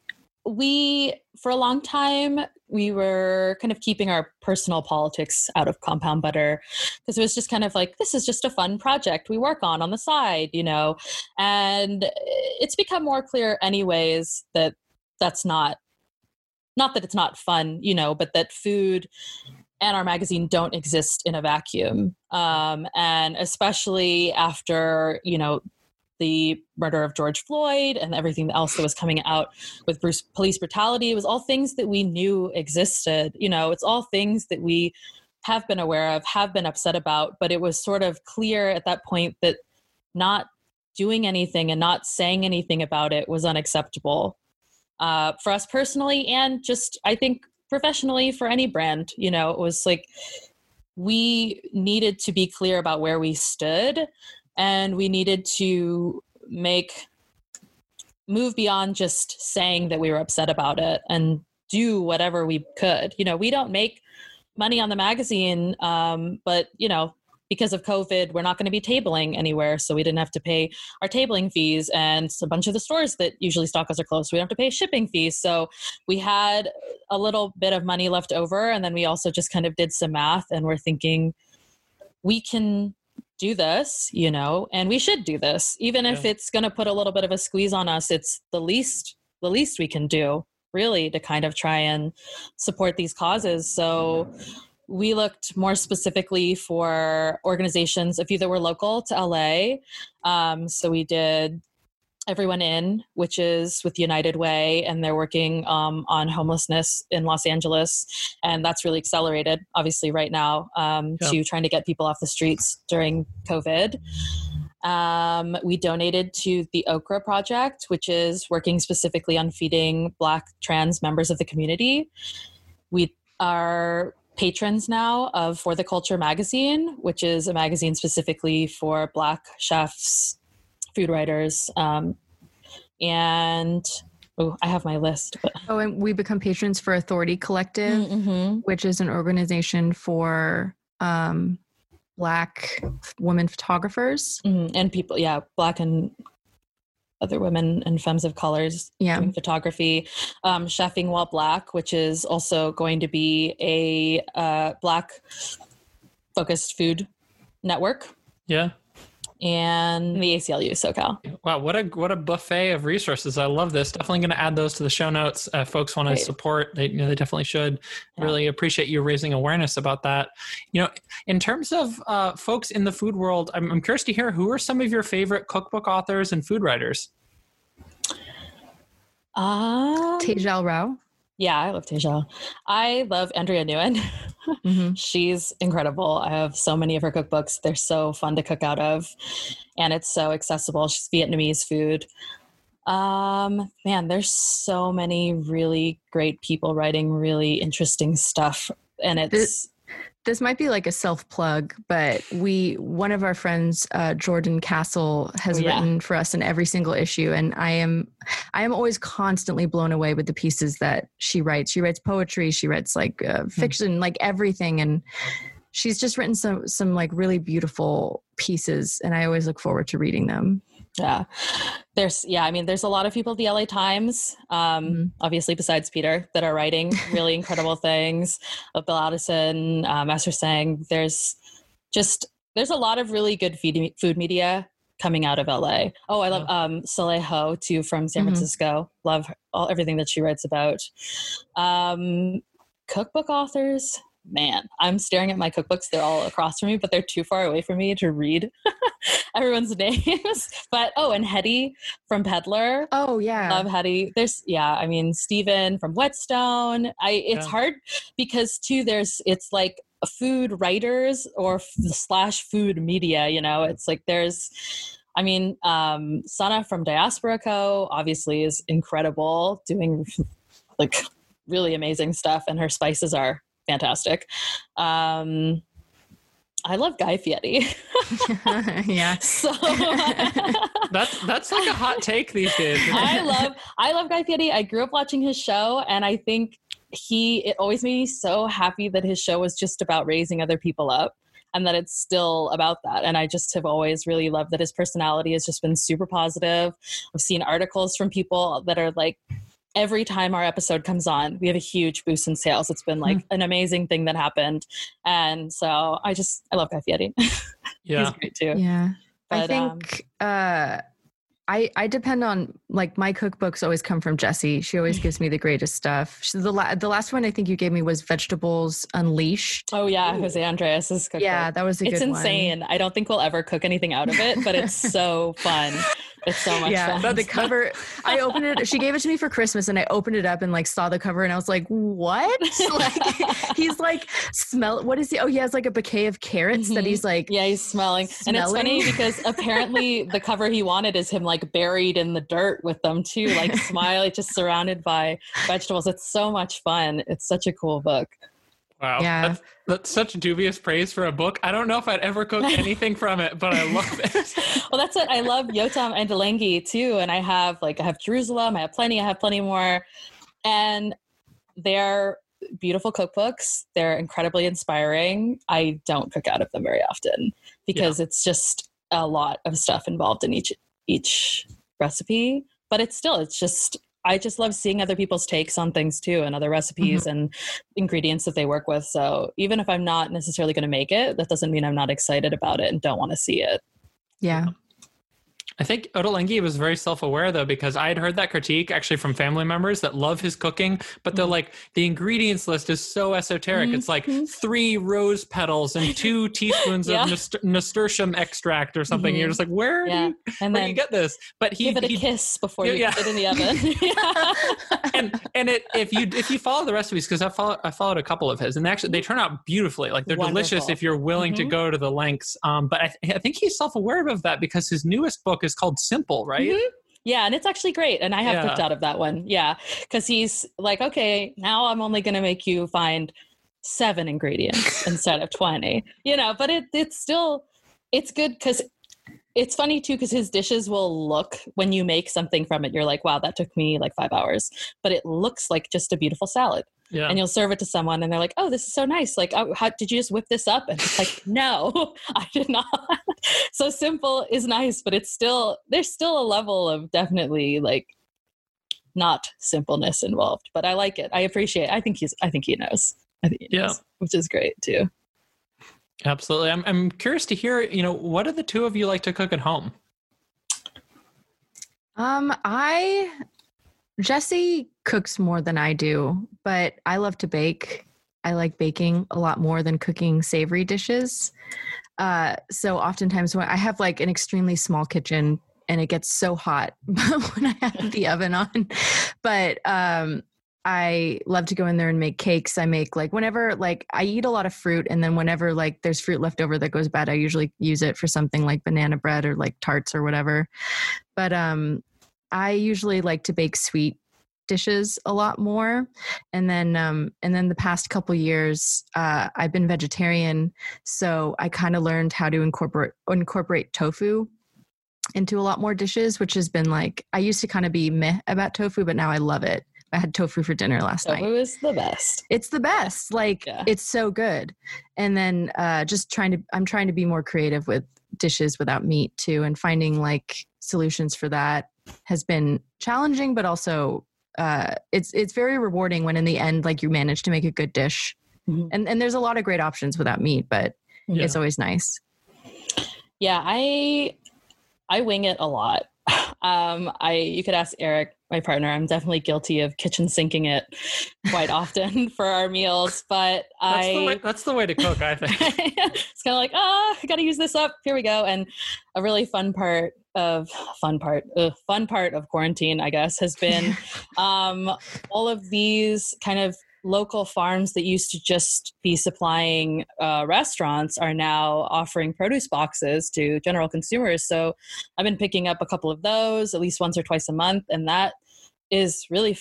we for a long time we were kind of keeping our personal politics out of compound butter because it was just kind of like this is just a fun project we work on on the side you know and it's become more clear anyways that that's not not that it's not fun, you know, but that food and our magazine don't exist in a vacuum. Um, and especially after, you know, the murder of George Floyd and everything else that was coming out with Bruce, police brutality. It was all things that we knew existed. You know, it's all things that we have been aware of, have been upset about, but it was sort of clear at that point that not doing anything and not saying anything about it was unacceptable uh, for us personally and just, I think, professionally for any brand. You know, it was like we needed to be clear about where we stood and we needed to make move beyond just saying that we were upset about it and do whatever we could you know we don't make money on the magazine um, but you know because of COVID, we're not going to be tabling anywhere. So we didn't have to pay our tabling fees. And a bunch of the stores that usually stock us are closed. So we don't have to pay shipping fees. So we had a little bit of money left over. And then we also just kind of did some math and we're thinking we can do this, you know, and we should do this. Even if it's going to put a little bit of a squeeze on us, it's the least the least we can do really to kind of try and support these causes. So we looked more specifically for organizations, a few that were local to LA. Um, so we did Everyone In, which is with United Way, and they're working um, on homelessness in Los Angeles. And that's really accelerated, obviously, right now, um, yeah. to trying to get people off the streets during COVID. Um, we donated to the Okra Project, which is working specifically on feeding Black trans members of the community. We are patrons now of For the Culture magazine, which is a magazine specifically for Black chefs, food writers, um, and oh, I have my list. But. Oh, and we become patrons for Authority Collective, mm-hmm. which is an organization for um, Black women photographers mm-hmm. and people, yeah, Black and other women and femmes of colors yeah. doing photography. Um, Chefing While Black, which is also going to be a uh, Black focused food network. Yeah. And the ACLU SoCal. Wow, what a what a buffet of resources! I love this. Definitely going to add those to the show notes. Uh, folks want to support; they you know, they definitely should. Yeah. Really appreciate you raising awareness about that. You know, in terms of uh, folks in the food world, I'm, I'm curious to hear who are some of your favorite cookbook authors and food writers. Um, Tejal Rao. Yeah, I love Tejal. I love Andrea Nguyen. mm-hmm. She's incredible. I have so many of her cookbooks. They're so fun to cook out of, and it's so accessible. She's Vietnamese food. Um, man, there's so many really great people writing really interesting stuff, and it's. This, might be like a self plug, but we one of our friends, uh, Jordan Castle, has oh, yeah. written for us in every single issue, and I am I am always constantly blown away with the pieces that she writes. She writes poetry, she writes like uh, hmm. fiction, like everything, and she's just written some some like really beautiful pieces, and I always look forward to reading them. Yeah. There's, yeah, I mean, there's a lot of people at the LA Times, um, mm-hmm. obviously, besides Peter, that are writing really incredible things. Of Bill Addison, uh, Master Sang. There's just, there's a lot of really good feed, food media coming out of LA. Oh, I love um, Soleil Ho, too, from San mm-hmm. Francisco. Love all, everything that she writes about. Um, cookbook authors, man, I'm staring at my cookbooks. They're all across from me, but they're too far away from me to read everyone's names. but oh, and Hetty from Peddler. Oh yeah, love Hetty. There's yeah, I mean Stephen from Whetstone. I it's yeah. hard because too there's it's like food writers or slash food media. You know, it's like there's. I mean, um, Sana from Diaspora Co. obviously is incredible, doing like really amazing stuff, and her spices are fantastic. Um, I love Guy Fieri. yeah. So that's that's like a hot take these days. I love I love Guy Fieri. I grew up watching his show and I think he it always made me so happy that his show was just about raising other people up and that it's still about that. And I just have always really loved that his personality has just been super positive. I've seen articles from people that are like every time our episode comes on, we have a huge boost in sales. It's been like mm-hmm. an amazing thing that happened. And so I just, I love Guy Fieri. Yeah. He's great too. Yeah. But, I think, um, uh, I, I depend on like my cookbooks always come from Jessie. She always gives me the greatest stuff. She, the la- the last one I think you gave me was Vegetables Unleashed. Oh yeah, Jose Andrés's cookbook. Yeah, that was a it's good one. insane. I don't think we'll ever cook anything out of it, but it's so fun. It's so much yeah, fun. but the cover, I opened it. She gave it to me for Christmas, and I opened it up and like saw the cover, and I was like, "What?" like, he's like, "Smell what is he? Oh, he has like a bouquet of carrots that Mhm. he's like, Yeah, he's smelling. And it's funny because apparently the cover he wanted is him like buried in the dirt with them too, like smiling, just surrounded by vegetables. It's so much fun. It's such a cool book. Wow. Yeah. That's, that's such dubious praise for a book. I don't know if I'd ever cook anything from it, but I love it. Well, that's it. I love Yotam Ottolenghi too. And I have like, I have Jerusalem, I have plenty, I have plenty more. And they're beautiful cookbooks. They're incredibly inspiring. I don't cook out of them very often because it's just a lot of stuff involved in each each recipe. But it's still, it's just I just love seeing other people's takes on things too and other recipes mm-hmm. and ingredients that they work with. So even if I'm not necessarily going to make it, that doesn't mean I'm not excited about it and don't want to see it. yeah, I think Ottolenghi was very self-aware though, because I had heard that critique actually from family members that love his cooking, but they're Mhm. like the ingredients list is so esoteric. It's like Mhm. three rose petals and two teaspoons Yeah. of nastur- nasturtium extract or something. Mhm. You're just like, where, Yeah. do, you, And where do you get this? But he, give it a he kiss before Yeah, you put it in the oven. And and it if you if you follow the recipes because I follow I followed a couple of his and actually they turn out beautifully like they're delicious if you're willing to Mhm. go to the lengths um but I, th- I think he's self-aware of that because his newest book is called Simple right Mhm. Yeah, and it's actually great. And I have Yeah. cooked out of that one. Yeah. Because he's like, okay, now I'm only going to make you find seven ingredients instead of 20, you know, but it, it's still, it's good because it's funny too, because his dishes will look when you make something from it, you're like, wow, that took me like five hours, but it looks like just a beautiful salad. Yeah. and you'll serve it to someone and they're like oh this is so nice. Like oh, how did you just whip this up? And it's like no i did not. So simple is nice but it's still there's still a level of definitely like not simpleness involved but i like it. I appreciate i think he's i think he knows. I think he Yeah. knows, which is great too. Absolutely. I'm I'm curious to hear you know what do the two of you like to cook at home? Um, I Jesse cooks more than I do, but I love to bake. I like baking a lot more than cooking savory dishes. Uh, so oftentimes when I have like an extremely small kitchen and it gets so hot when I have the oven on, but um, I love to go in there and make cakes. I make like whenever like I eat a lot of fruit and then whenever like there's fruit left over that goes bad, I usually use it for something like banana bread or like tarts or whatever. But um I usually like to bake sweet dishes a lot more and then um and then the past couple years uh I've been vegetarian so I kind of learned how to incorporate incorporate tofu into a lot more dishes which has been like I used to kind of be meh about tofu but now I love it. I had tofu for dinner last night it was the best it's the best like Yeah. it's so good and then uh just trying to i'm trying to be more creative with dishes without meat too and finding like solutions for that has been challenging but also uh it's it's very rewarding when in the end like you manage to make a good dish Mhm. and and there's a lot of great options without meat but Yeah. it's always nice Yeah, I I wing it a lot. Um, I you could ask Eric, my partner. I'm definitely guilty of kitchen sinking it quite often for our meals, but that's, the way, I that's the way to cook I think it's kind of like, oh, I got to use this up. Here we go. And a really fun part of fun part, fun part of quarantine, I guess, has been um, all of these kind of local farms that used to just be supplying uh, restaurants are now offering produce boxes to general consumers. So I've been picking up a couple of those at least once or twice a month, and that is really.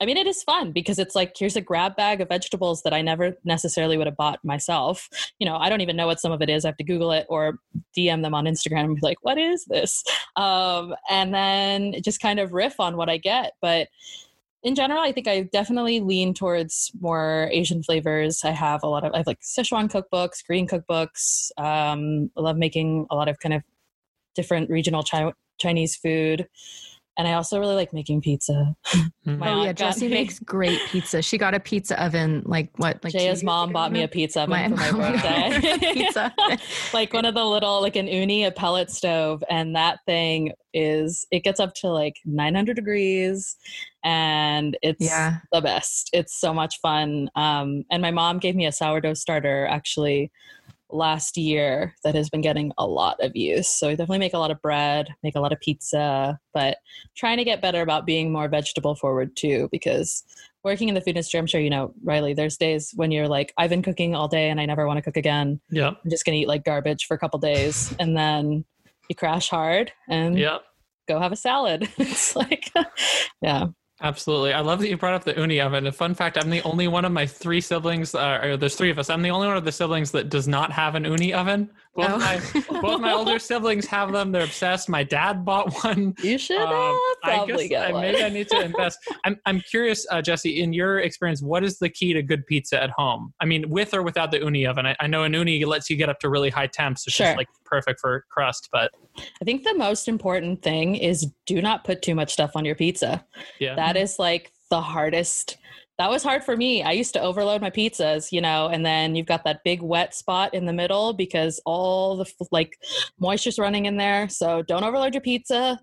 I mean, it is fun because it's like here's a grab bag of vegetables that I never necessarily would have bought myself. You know, I don't even know what some of it is. I have to Google it or DM them on Instagram and be like, "What is this?" Um, and then just kind of riff on what I get. But in general, I think I definitely lean towards more Asian flavors. I have a lot of I have like Sichuan cookbooks, green cookbooks. Um, I love making a lot of kind of different regional chi- Chinese food. And I also really like making pizza. Mhm. My oh yeah, got Jessie makes great pizza. She got a pizza oven like what? Like two Jaya's mom ago bought me a pizza oven My for my mom got me a birthday. pizza. like one of the little like an Ooni a pellet stove and that thing is it gets up to like 900 degrees and it's Yeah. the best it's so much fun um, and my mom gave me a sourdough starter actually last year that has been getting a lot of use so i definitely make a lot of bread make a lot of pizza but trying to get better about being more vegetable forward too because working in the food industry i'm sure you know riley there's days when you're like i've been cooking all day and i never want to cook again Yeah. I'm just gonna eat like garbage for a couple days and then you crash hard and Yep. go have a salad. it's like yeah. Absolutely. I love that you brought up the Ooni oven. A fun fact I'm the only one of my three siblings, uh, or there's three of us. I'm the only one of the siblings that does not have an Ooni oven. Both, Oh. my, both my older siblings have them. They're obsessed. My dad bought one. You should Um, probably I guess get I, one. maybe I need to invest. I'm, I'm curious, uh, Jesse, in your experience, what is the key to good pizza at home? I mean, with or without the Ooni oven? I, I know an Ooni lets you get up to really high temps. It's Sure. just like perfect for crust, but I think the most important thing is do not put too much stuff on your pizza. yeah. That is like the hardest. That was hard for me. I used to overload my pizzas, you know, and then you've got that big wet spot in the middle because all the like moisture's running in there. So don't overload your pizza.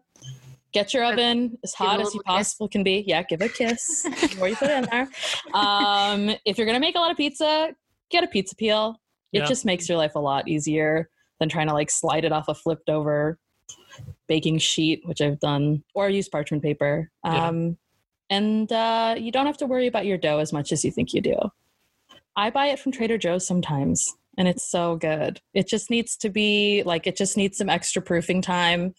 Get your oven as hot as little you kiss. possibly can be. Yeah, give it a kiss before you put it in there. Um, if you're gonna make a lot of pizza, get a pizza peel. It Yeah. just makes your life a lot easier than trying to like slide it off a flipped over baking sheet, which I've done, or use parchment paper. Yeah. And uh, you don't have to worry about your dough as much as you think you do. I buy it from Trader Joe's sometimes, and it's so good. It just needs to be like it just needs some extra proofing time.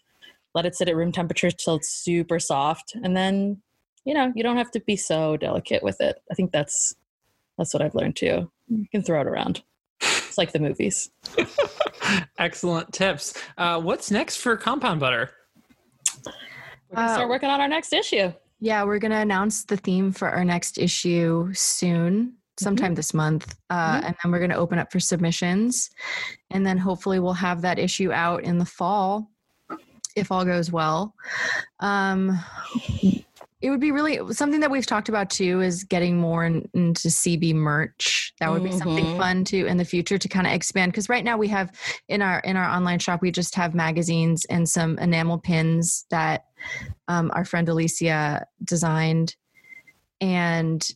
Let it sit at room temperature till it's super soft, and then you know you don't have to be so delicate with it. I think that's that's what I've learned too. You can throw it around. It's like the movies. Excellent tips. Uh, what's next for compound butter? We're gonna Uh, start working on our next issue. Yeah, we're going to announce the theme for our next issue soon, sometime this month. Uh, Mhm. And then we're going to open up for submissions. And then hopefully we'll have that issue out in the fall if all goes well. Um, it would be really something that we've talked about too is getting more in, into CB merch. That would be something Mhm. fun to in the future to kind of expand because right now we have in our in our online shop we just have magazines and some enamel pins that um, our friend Alicia designed, and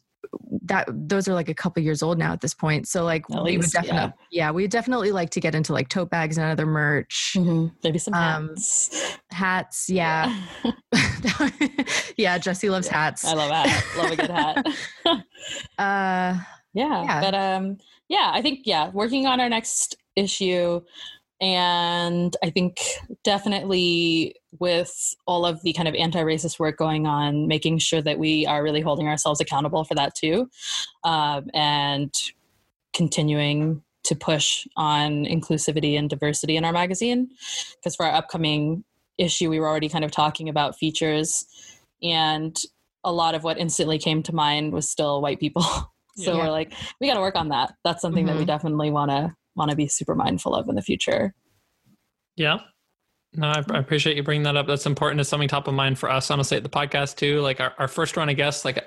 that those are like a couple years old now at this point. So like At we would least, yeah. definitely yeah. we would definitely like to get into like tote bags and other merch, Maybe some Um, hats. hats. Yeah, yeah. Jesse loves hats. I love hat. Love a good hat. Uh, yeah, Yeah. but um yeah i think yeah working on our next issue and i think definitely with all of the kind of anti-racist work going on making sure that we are really holding ourselves accountable for that too um, and continuing to push on inclusivity and diversity in our magazine because for our upcoming issue we were already kind of talking about features and a lot of what instantly came to mind was still white people so Yeah. we're like we got to work on that that's something that we Mhm. definitely want to want to be super mindful of in the future Yeah. No, I, I appreciate you bringing that up. That's important. It's something top of mind for us, honestly, at the podcast too. Like our, our first run of guests, like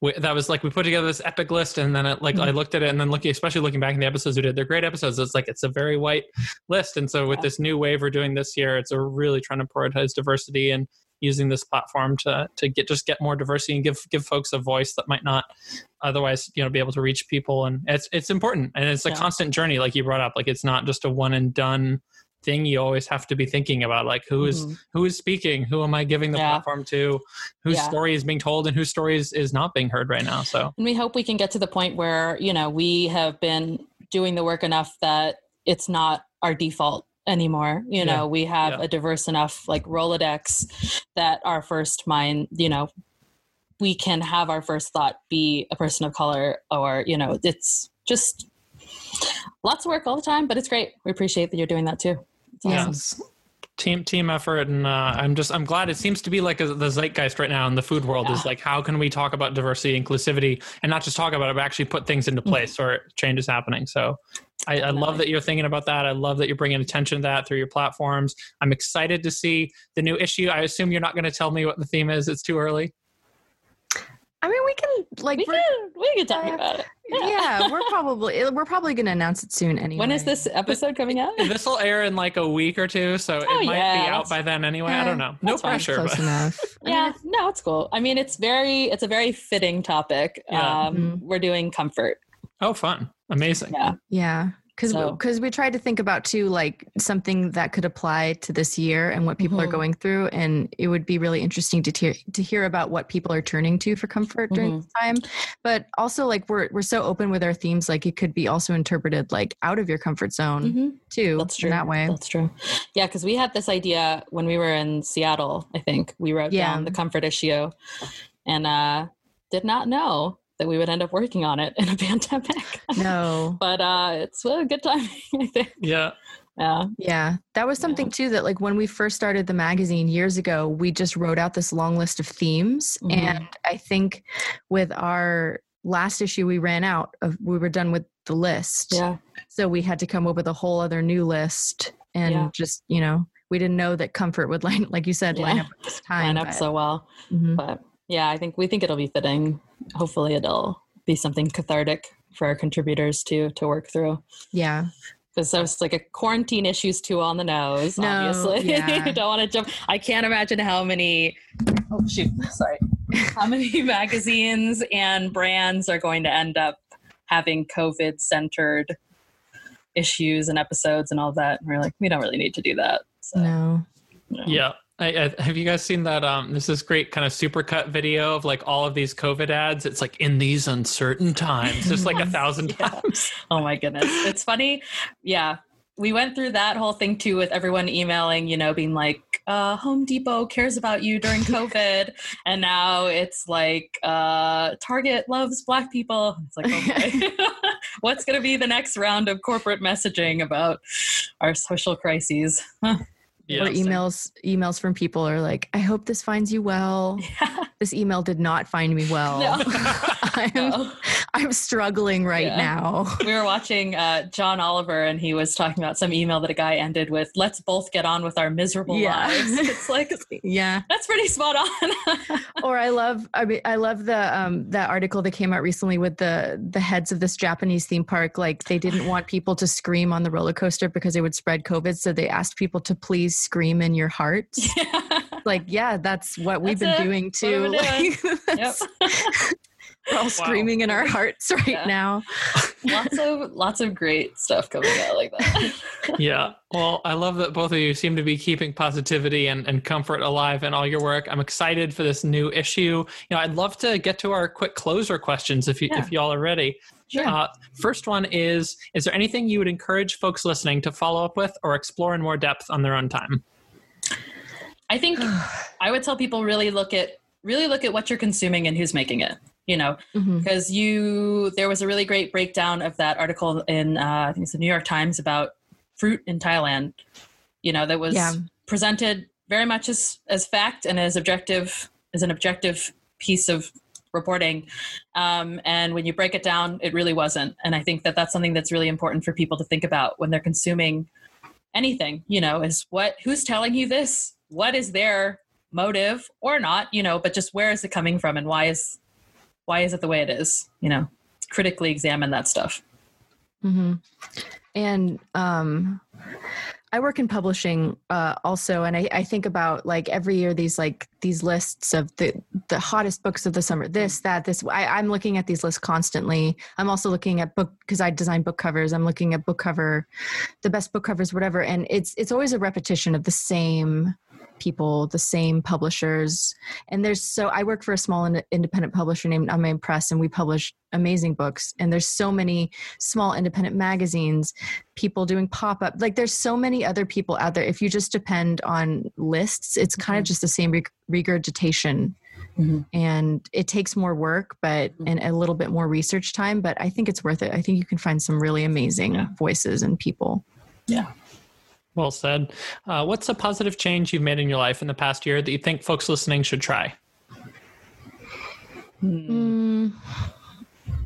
we, that was like we put together this epic list, and then it, like I mm-hmm. looked at it, and then looking, especially looking back in the episodes we did, they're great episodes. It's like it's a very white list, and so with Yeah. this new wave we're doing this year, it's a really trying to prioritize diversity and using this platform to to get just get more diversity and give give folks a voice that might not otherwise you know be able to reach people and it's it's important and it's a Yeah. constant journey like you brought up like it's not just a one and done thing you always have to be thinking about like who is Mhm. who is speaking who am i giving the Yeah. platform to whose Yeah. story is being told and whose story is, is not being heard right now so and we hope we can get to the point where you know we have been doing the work enough that it's not our default anymore you know Yeah. we have Yeah. a diverse enough like rolodex that our first mind you know we can have our first thought be a person of color or you know it's just lots of work all the time but it's great we appreciate that you're doing that too It's awesome. Yes. team team effort and uh, i'm just i'm glad it seems to be like a, the zeitgeist right now in the food world is like how can we talk about diversity inclusivity and not just talk about it but actually put things into place or change is happening so I, I love that you're thinking about that. I love that you're bringing attention to that through your platforms. I'm excited to see the new issue. I assume you're not going to tell me what the theme is. It's too early. I mean, we can like we can we can talk uh, about it. yeah, we're probably we're probably going to announce it soon anyway. When is this episode coming out? This will air in like a week or two, so Oh, it might yeah, be out by then anyway. I don't know. No pressure. Close But enough. yeah, no, it's cool. I mean, it's very it's a very fitting topic. Yeah. Um, Mhm. We're doing comfort. oh, fun. Amazing. Yeah. Yeah. Because So- because we tried to think about too like something that could apply to this year and what people are Mhm. going through, and it would be really interesting to hear to hear about what people are turning to for comfort during Mm-hmm. this time. But also like we're we're so open with our themes, like it could be also interpreted like out of your comfort zone Mhm. too. That's true. In that way. That's true. Yeah, because we had this idea when we were in Seattle. I think we wrote Yeah. down the comfort issue, and uh, did not know that we would end up working on it in a pandemic. No. but uh, it's a good timing. I think. Yeah. Yeah. Yeah, that was something too that like when we first started the magazine years ago, we just wrote out this long list of themes Mhm. and I think with our last issue we ran out of we were done with the list. Yeah. So we had to come up with a whole other new list and Yeah. just, you know, we didn't know that comfort would line like you said line up this time. Line up but- so well. Mhm. But yeah, I think we think it'll be fitting. Hopefully, it'll be something cathartic for our contributors to to work through. Yeah. because there's like a quarantine issues too on the nose. No, obviously, yeah. you don't want to jump. I can't imagine how many. Oh shoot! Sorry. how many magazines and brands are going to end up having COVID centered issues and episodes and all that? And we're like, we don't really need to do that. So, No. you. Yeah. I, I, have you guys seen that? Um, this is great kind of supercut video of like all of these COVID ads. It's like in these uncertain times, just like a thousand Yeah. times. Oh my goodness. It's funny. Yeah. We went through that whole thing too with everyone emailing, you know, being like, uh, Home Depot cares about you during COVID. and now it's like, uh, Target loves Black people. It's like, okay. What's going to be the next round of corporate messaging about our social crises? Yeah. or emails emails from people are like, I hope this finds you well. This email did not find me well. No. I'm No. I'm struggling right Yeah. now. we were watching uh, John Oliver, and he was talking about some email that a guy ended with, "Let's both get on with our miserable Yeah. lives." It's like Yeah. that's pretty spot on. Or I love I mean I love the um that article that came out recently with the the heads of this Japanese theme park like they didn't want people to scream on the roller coaster because it would spread COVID so they asked people to please scream in your hearts. Like yeah, that's what we've That's been it. doing too. Like, yep. That's- We're all screaming in our hearts right Yeah. now. lots of lots of great stuff coming out like that. yeah. Well, I love that both of you seem to be keeping positivity and, and comfort alive in all your work. I'm excited for this new issue. You know, I'd love to get to our quick closer questions if you Yeah. if y'all are ready. Sure. Uh, first one is: Is there anything you would encourage folks listening to follow up with or explore in more depth on their own time? I think I would tell people really look at really look at what you're consuming and who's making it. You know, because you there was a really great breakdown of that article in uh, I think it's the New York Times about fruit in Thailand. You know, that was Yeah. presented very much as as fact and as objective as an objective piece of reporting. Um, and when you break it down, it really wasn't. And I think that that's something that's really important for people to think about when they're consuming anything. You know, is what who's telling you this? What is their motive or not? You know, but just where is it coming from and why is why is it the way it is you know critically examine that stuff hmm And um, I work in publishing uh, also, and I, I think about like every year these like these lists of the the hottest books of the summer. This, that, this. I, I'm looking at these lists constantly. I'm also looking at book because I design book covers. I'm looking at book cover, the best book covers, whatever. And it's it's always a repetition of the same people, the same publishers. And there's so I work for a small ind- independent publisher named Unnamed Press, and we publish amazing books. And there's so many small independent magazines, people doing pop up. Like there's so many other people out there. If you just depend on lists, it's kind of just the same reg- regurgitation. Mhm. And it takes more work, but and a little bit more research time. But I think it's worth it. I think you can find some really amazing Yeah. voices and people. Well said. Uh, what's a positive change you've made in your life in the past year that you think folks listening should try? Mm,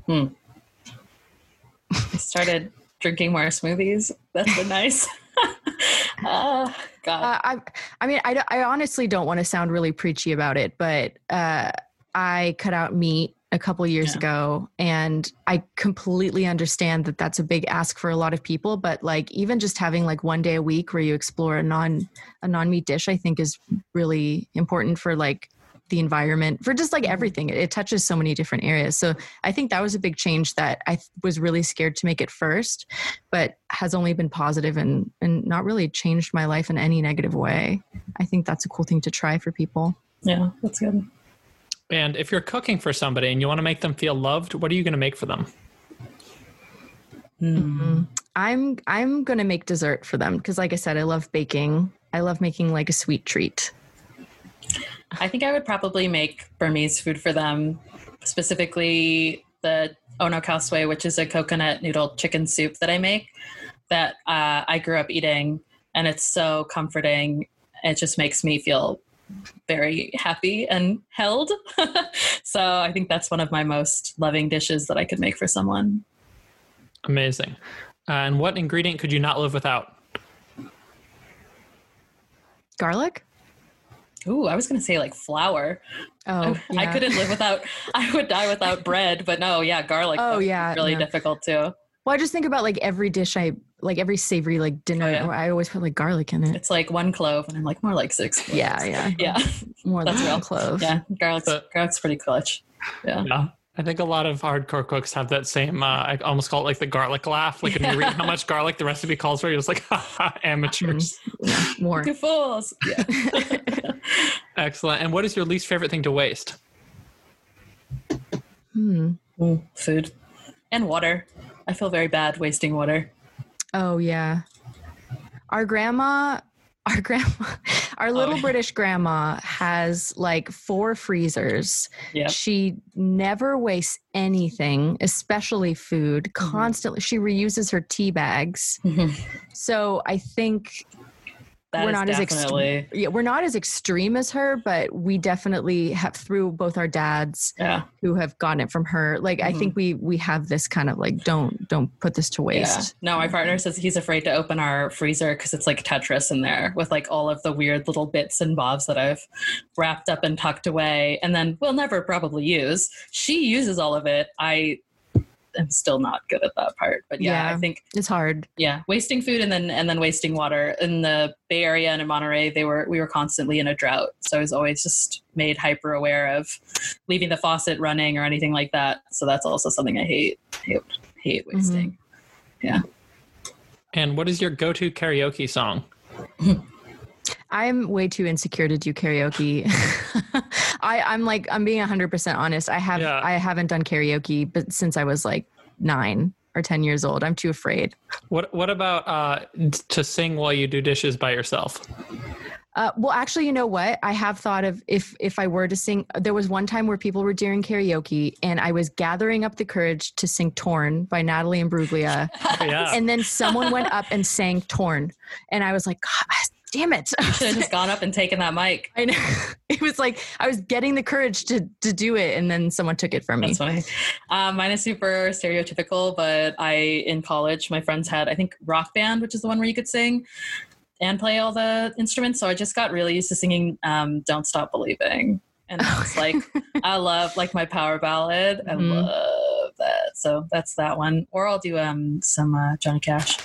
I started drinking more smoothies. That's been nice. uh, God. Uh, I, I mean, I, I honestly don't want to sound really preachy about it, but uh, I cut out meat a couple years Yeah. ago, and I completely understand that that's a big ask for a lot of people. But like, even just having like one day a week where you explore a non a non meat dish, I think is really important for like the environment for just like mm-hmm. everything. It, it touches so many different areas. So I think that was a big change that I th- was really scared to make it first, but has only been positive and and not really changed my life in any negative way. I think that's a cool thing to try for people. yeah, that's good. And if you're cooking for somebody and you want to make them feel loved, what are you going to make for them? Hmm. I'm I'm gonna make dessert for them because, like I said, I love baking. I love making like a sweet treat. I think I would probably make Burmese food for them, specifically the Ono Kauswe, which is a coconut noodle chicken soup that I make that uh, I grew up eating. And it's so comforting. It just makes me feel very happy and held. so I think that's one of my most loving dishes that I could make for someone. Amazing. and what ingredient could you not live without? Garlic? Ooh, I was going to say like flour. Oh, I yeah. couldn't live without, I would die without bread, but no, yeah, garlic. Oh, yeah, Really no. difficult too. Well, I just think about like every dish I like every savory like dinner. Oh, yeah. I always put like garlic in it. It's like one clove, and I'm like, more like six. Cloves. Yeah, yeah, Yeah. more That's than real. clove. Yeah. Garlic's, But- garlic's pretty clutch. Yeah. Yeah. I think a lot of hardcore cooks have that same, uh, I almost call it like the garlic laugh. Like when you read how much garlic the recipe calls for, you're just like, ha ha, amateurs. More. You fools. Yeah. Excellent. And what is your least favorite thing to waste? Hmm. Ooh, food and water. I feel very bad wasting water. Oh yeah. Our grandma, our grandma, our little yeah. British grandma has like four freezers. Yeah. She never wastes anything, especially food. Mm-hmm. Constantly, she reuses her tea bags. So I think That we're not as extreme. Yeah, we're not as extreme as her, but we definitely have through both our dads yeah. who have gotten it from her. Like I think we we have this kind of like don't don't put this to Mm-hmm. Yeah. waste. No, my partner says he's afraid to open our freezer because it's like Tetris in there with like all of the weird little bits and bobs that I've wrapped up and tucked away and then we'll never probably use. She uses all of it. I am still not good at that part. But yeah, Yeah. I think It's hard. yeah wasting food and then and then wasting water in the bay area and in monterey they were we were constantly in a drought so i was always just made hyper aware of leaving the faucet running or anything like that so that's also something i hate hate, hate wasting mm-hmm. Yeah. And what is your go to karaoke song? I'm way too insecure to do karaoke. I, I'm like, I'm being 100% honest. I have, Yeah. I haven't done karaoke, but since I was like nine or 10 years old, I'm too afraid. What What about uh, to sing while you do dishes by yourself? Uh, well, actually, you know what? I have thought of if if I were to sing. There was one time where people were doing karaoke, and I was gathering up the courage to sing "Torn" by Natalie Imbruglia, Yeah. and then someone went up and sang "Torn," and I was like, God, "Damn it!" should have just gone up and taken that mic I know. It was like I was getting the courage to to do it, and then someone took it from me. that's funny um, mine is super stereotypical but i in college my friends had i think rock band which is the one where you could sing and play all the instruments so i just got really used to singing um, don't stop believing and it's like i love like my power ballad i Mhm. love that so that's that one or i'll do um some uh, johnny cash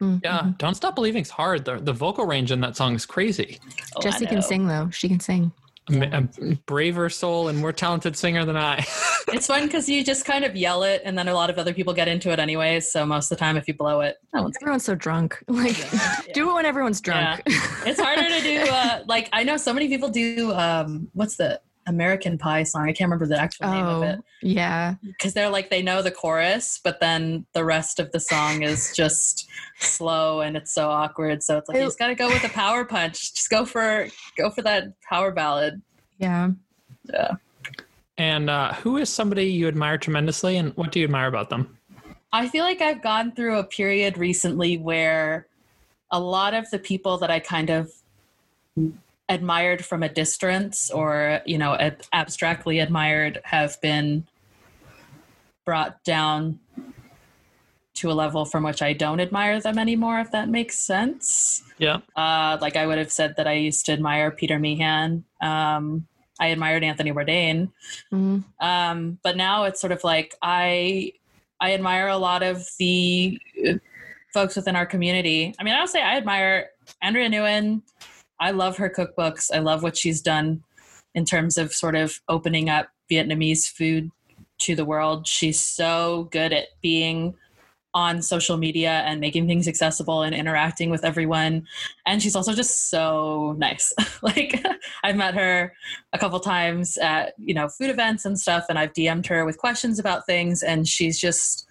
Mm, Yeah. Don't Stop believing. Believing's hard. The, the vocal range in that song is crazy. Oh, I Jessie can sing though. She can sing. A, a braver soul and more talented singer than I. it's fun because you just kind of yell it and then a lot of other people get into it anyways so most of the time if you blow it no one's Everyone's so drunk. Like, Yeah. do it when everyone's drunk. it's harder to do uh, like i know so many people do um what's the american pie song i can't remember the actual name of oh, it yeah. because they're like they know the chorus but then the rest of the song is just slow and it's so awkward so it's like you I- just gotta go with a power punch just go for go for that power ballad Yeah. yeah and uh, who is somebody you admire tremendously and what do you admire about them? I feel like I've gone through a period recently where a lot of the people that I kind of admired from a distance or, you know, ab- abstractly admired have been brought down to a level from which I don't admire them anymore, if that makes sense. Yeah. Uh, like I would have said that I used to admire Peter Meehan. Um, I admired Anthony Bourdain. Mhm. Um, but now it's sort of like I I admire a lot of the folks within our community. I mean, I'll say I admire Andrea Nguyen. I love her cookbooks. I love what she's done in terms of sort of opening up Vietnamese food to the world. She's so good at being on social media and making things accessible and interacting with everyone. And she's also just so nice. like I've met her a couple times at, you know, food events and stuff and I've DM'd her with questions about things and she's just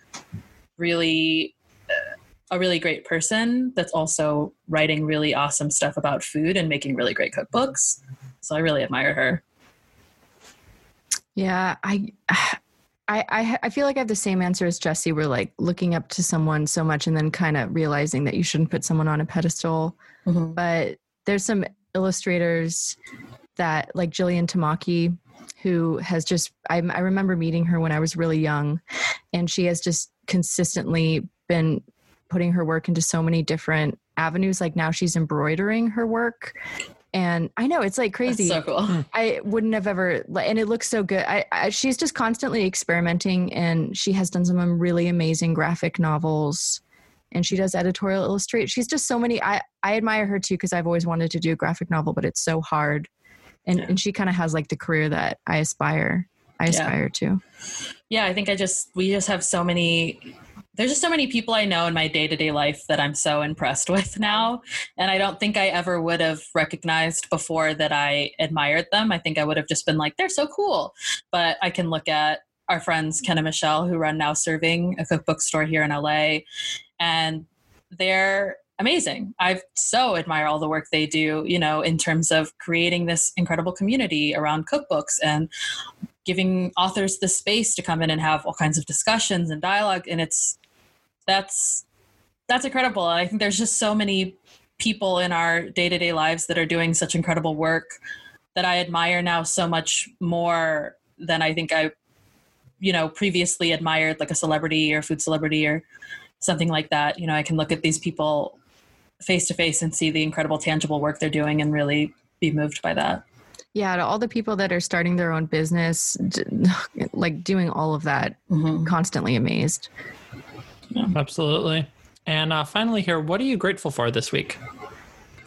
really a really great person that's also writing really awesome stuff about food and making really great cookbooks. So I really admire her. Yeah, I, I, I, I feel like I have the same answer as Jesse. We're like looking up to someone so much, and then kind of realizing that you shouldn't put someone on a pedestal. Mm-hmm. But there's some illustrators that, like Jillian Tamaki, who has just. I, I remember meeting her when I was really young, and she has just consistently been putting her work into so many different avenues. Like now, she's embroidering her work. And I know it's like crazy. That's so cool. Hmm. I wouldn't have ever, and it looks so good. I, I, she's just constantly experimenting, and she has done some really amazing graphic novels, and she does editorial illustrate. She's just so many. I I admire her too because I've always wanted to do a graphic novel, but it's so hard, and Yeah. and she kind of has like the career that I aspire. I Yeah. aspire to. yeah i think i just we just have so many there's just so many people i know in my day-to-day life that i'm so impressed with now. And i don't think i ever would have recognized before that i admired them. I think i would have just been like they're so cool. But i can look at our friends ken and michelle who run now serving a cookbook store here in la and they're amazing. I so admire all the work they do you know in terms of creating this incredible community around cookbooks and giving authors the space to come in and have all kinds of discussions and dialogue. And it's that's that's incredible. I think there's just so many people in our day-to-day lives that are doing such incredible work that i admire now so much more than i think i you know previously admired like a celebrity or food celebrity or something like that. You know i can look at these people face to face and see the incredible tangible work they're doing and really be moved by that. Yeah, to all the people that are starting their own business, like doing all of that, mm-hmm. constantly amazed. Absolutely. And uh, finally, here, what are you grateful for this week?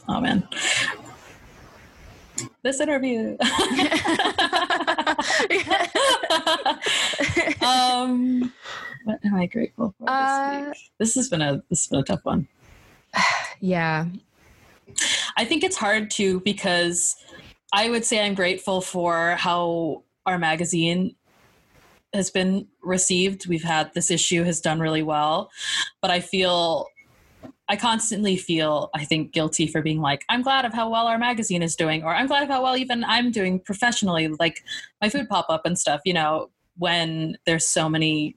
Oh man. This interview. um what am I grateful for this Uh, week? This has been a this has been a tough one. Yeah, I think it's hard too because I would say I'm grateful for how our magazine has been received. We've had this issue has done really well, but I feel I constantly feel I think guilty for being like I'm glad of how well our magazine is doing or I'm glad of how well even I'm doing professionally like my food pop up and stuff, you know, when there's so many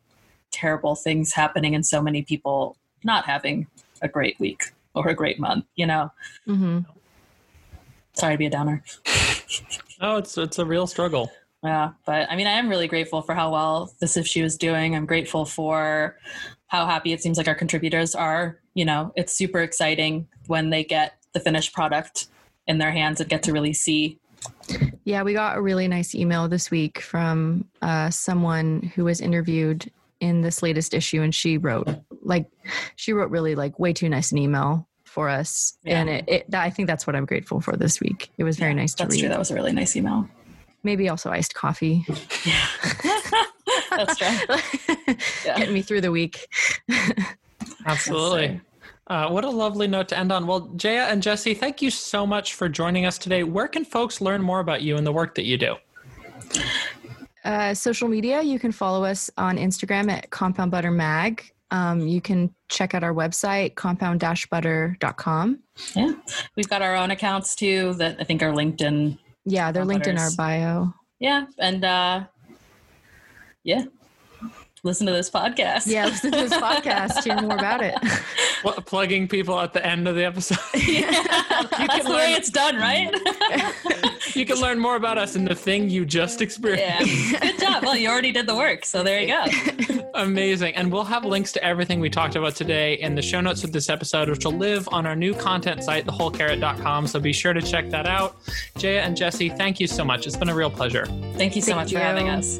terrible things happening and so many people not having a great week or a great month, you know. hmm Sorry to be a downer. no, it's it's a real struggle. Yeah, but I mean, I am really grateful for how well this issue is doing. I'm grateful for how happy it seems like our contributors are. You know, it's super exciting when they get the finished product in their hands and get to really see. Yeah, we got a really nice email this week from uh, someone who was interviewed in this latest issue, and she wrote like she wrote really like way too nice an email for us, Yeah. and it, it I think that's what I'm grateful for this week. It was very Yeah, nice to That's read. true. That was a really nice email. Maybe also iced coffee, That's right. Yeah. getting me through the week. Absolutely. Uh, what a lovely note to end on. Well, Jaya and Jesse, thank you so much for joining us today. Where can folks learn more about you and the work that you do? Uh, social media, you can follow us on Instagram at Compound Butter Mag. Um, you can check out our website, compound-butter.com. Yeah, we've got our own accounts too that I think are linked in. Yeah, they're linked in our bio. Yeah, and uh, yeah, listen to this podcast. Yeah, listen to this podcast, hear more about it. Pl- plugging people at the end of the episode. That's the way it's done, right? You can learn more about us in the thing you just experienced. Yeah. Good job. Well, you already did the work, so there you go. Amazing. And we'll have links to everything we talked about today in the show notes of this episode, which will live on our new content site, thewholecarrot.com. So be sure to check that out. Jaya and Jesse, thank you so much. It's been a real pleasure. Thank you so Thank much for having us.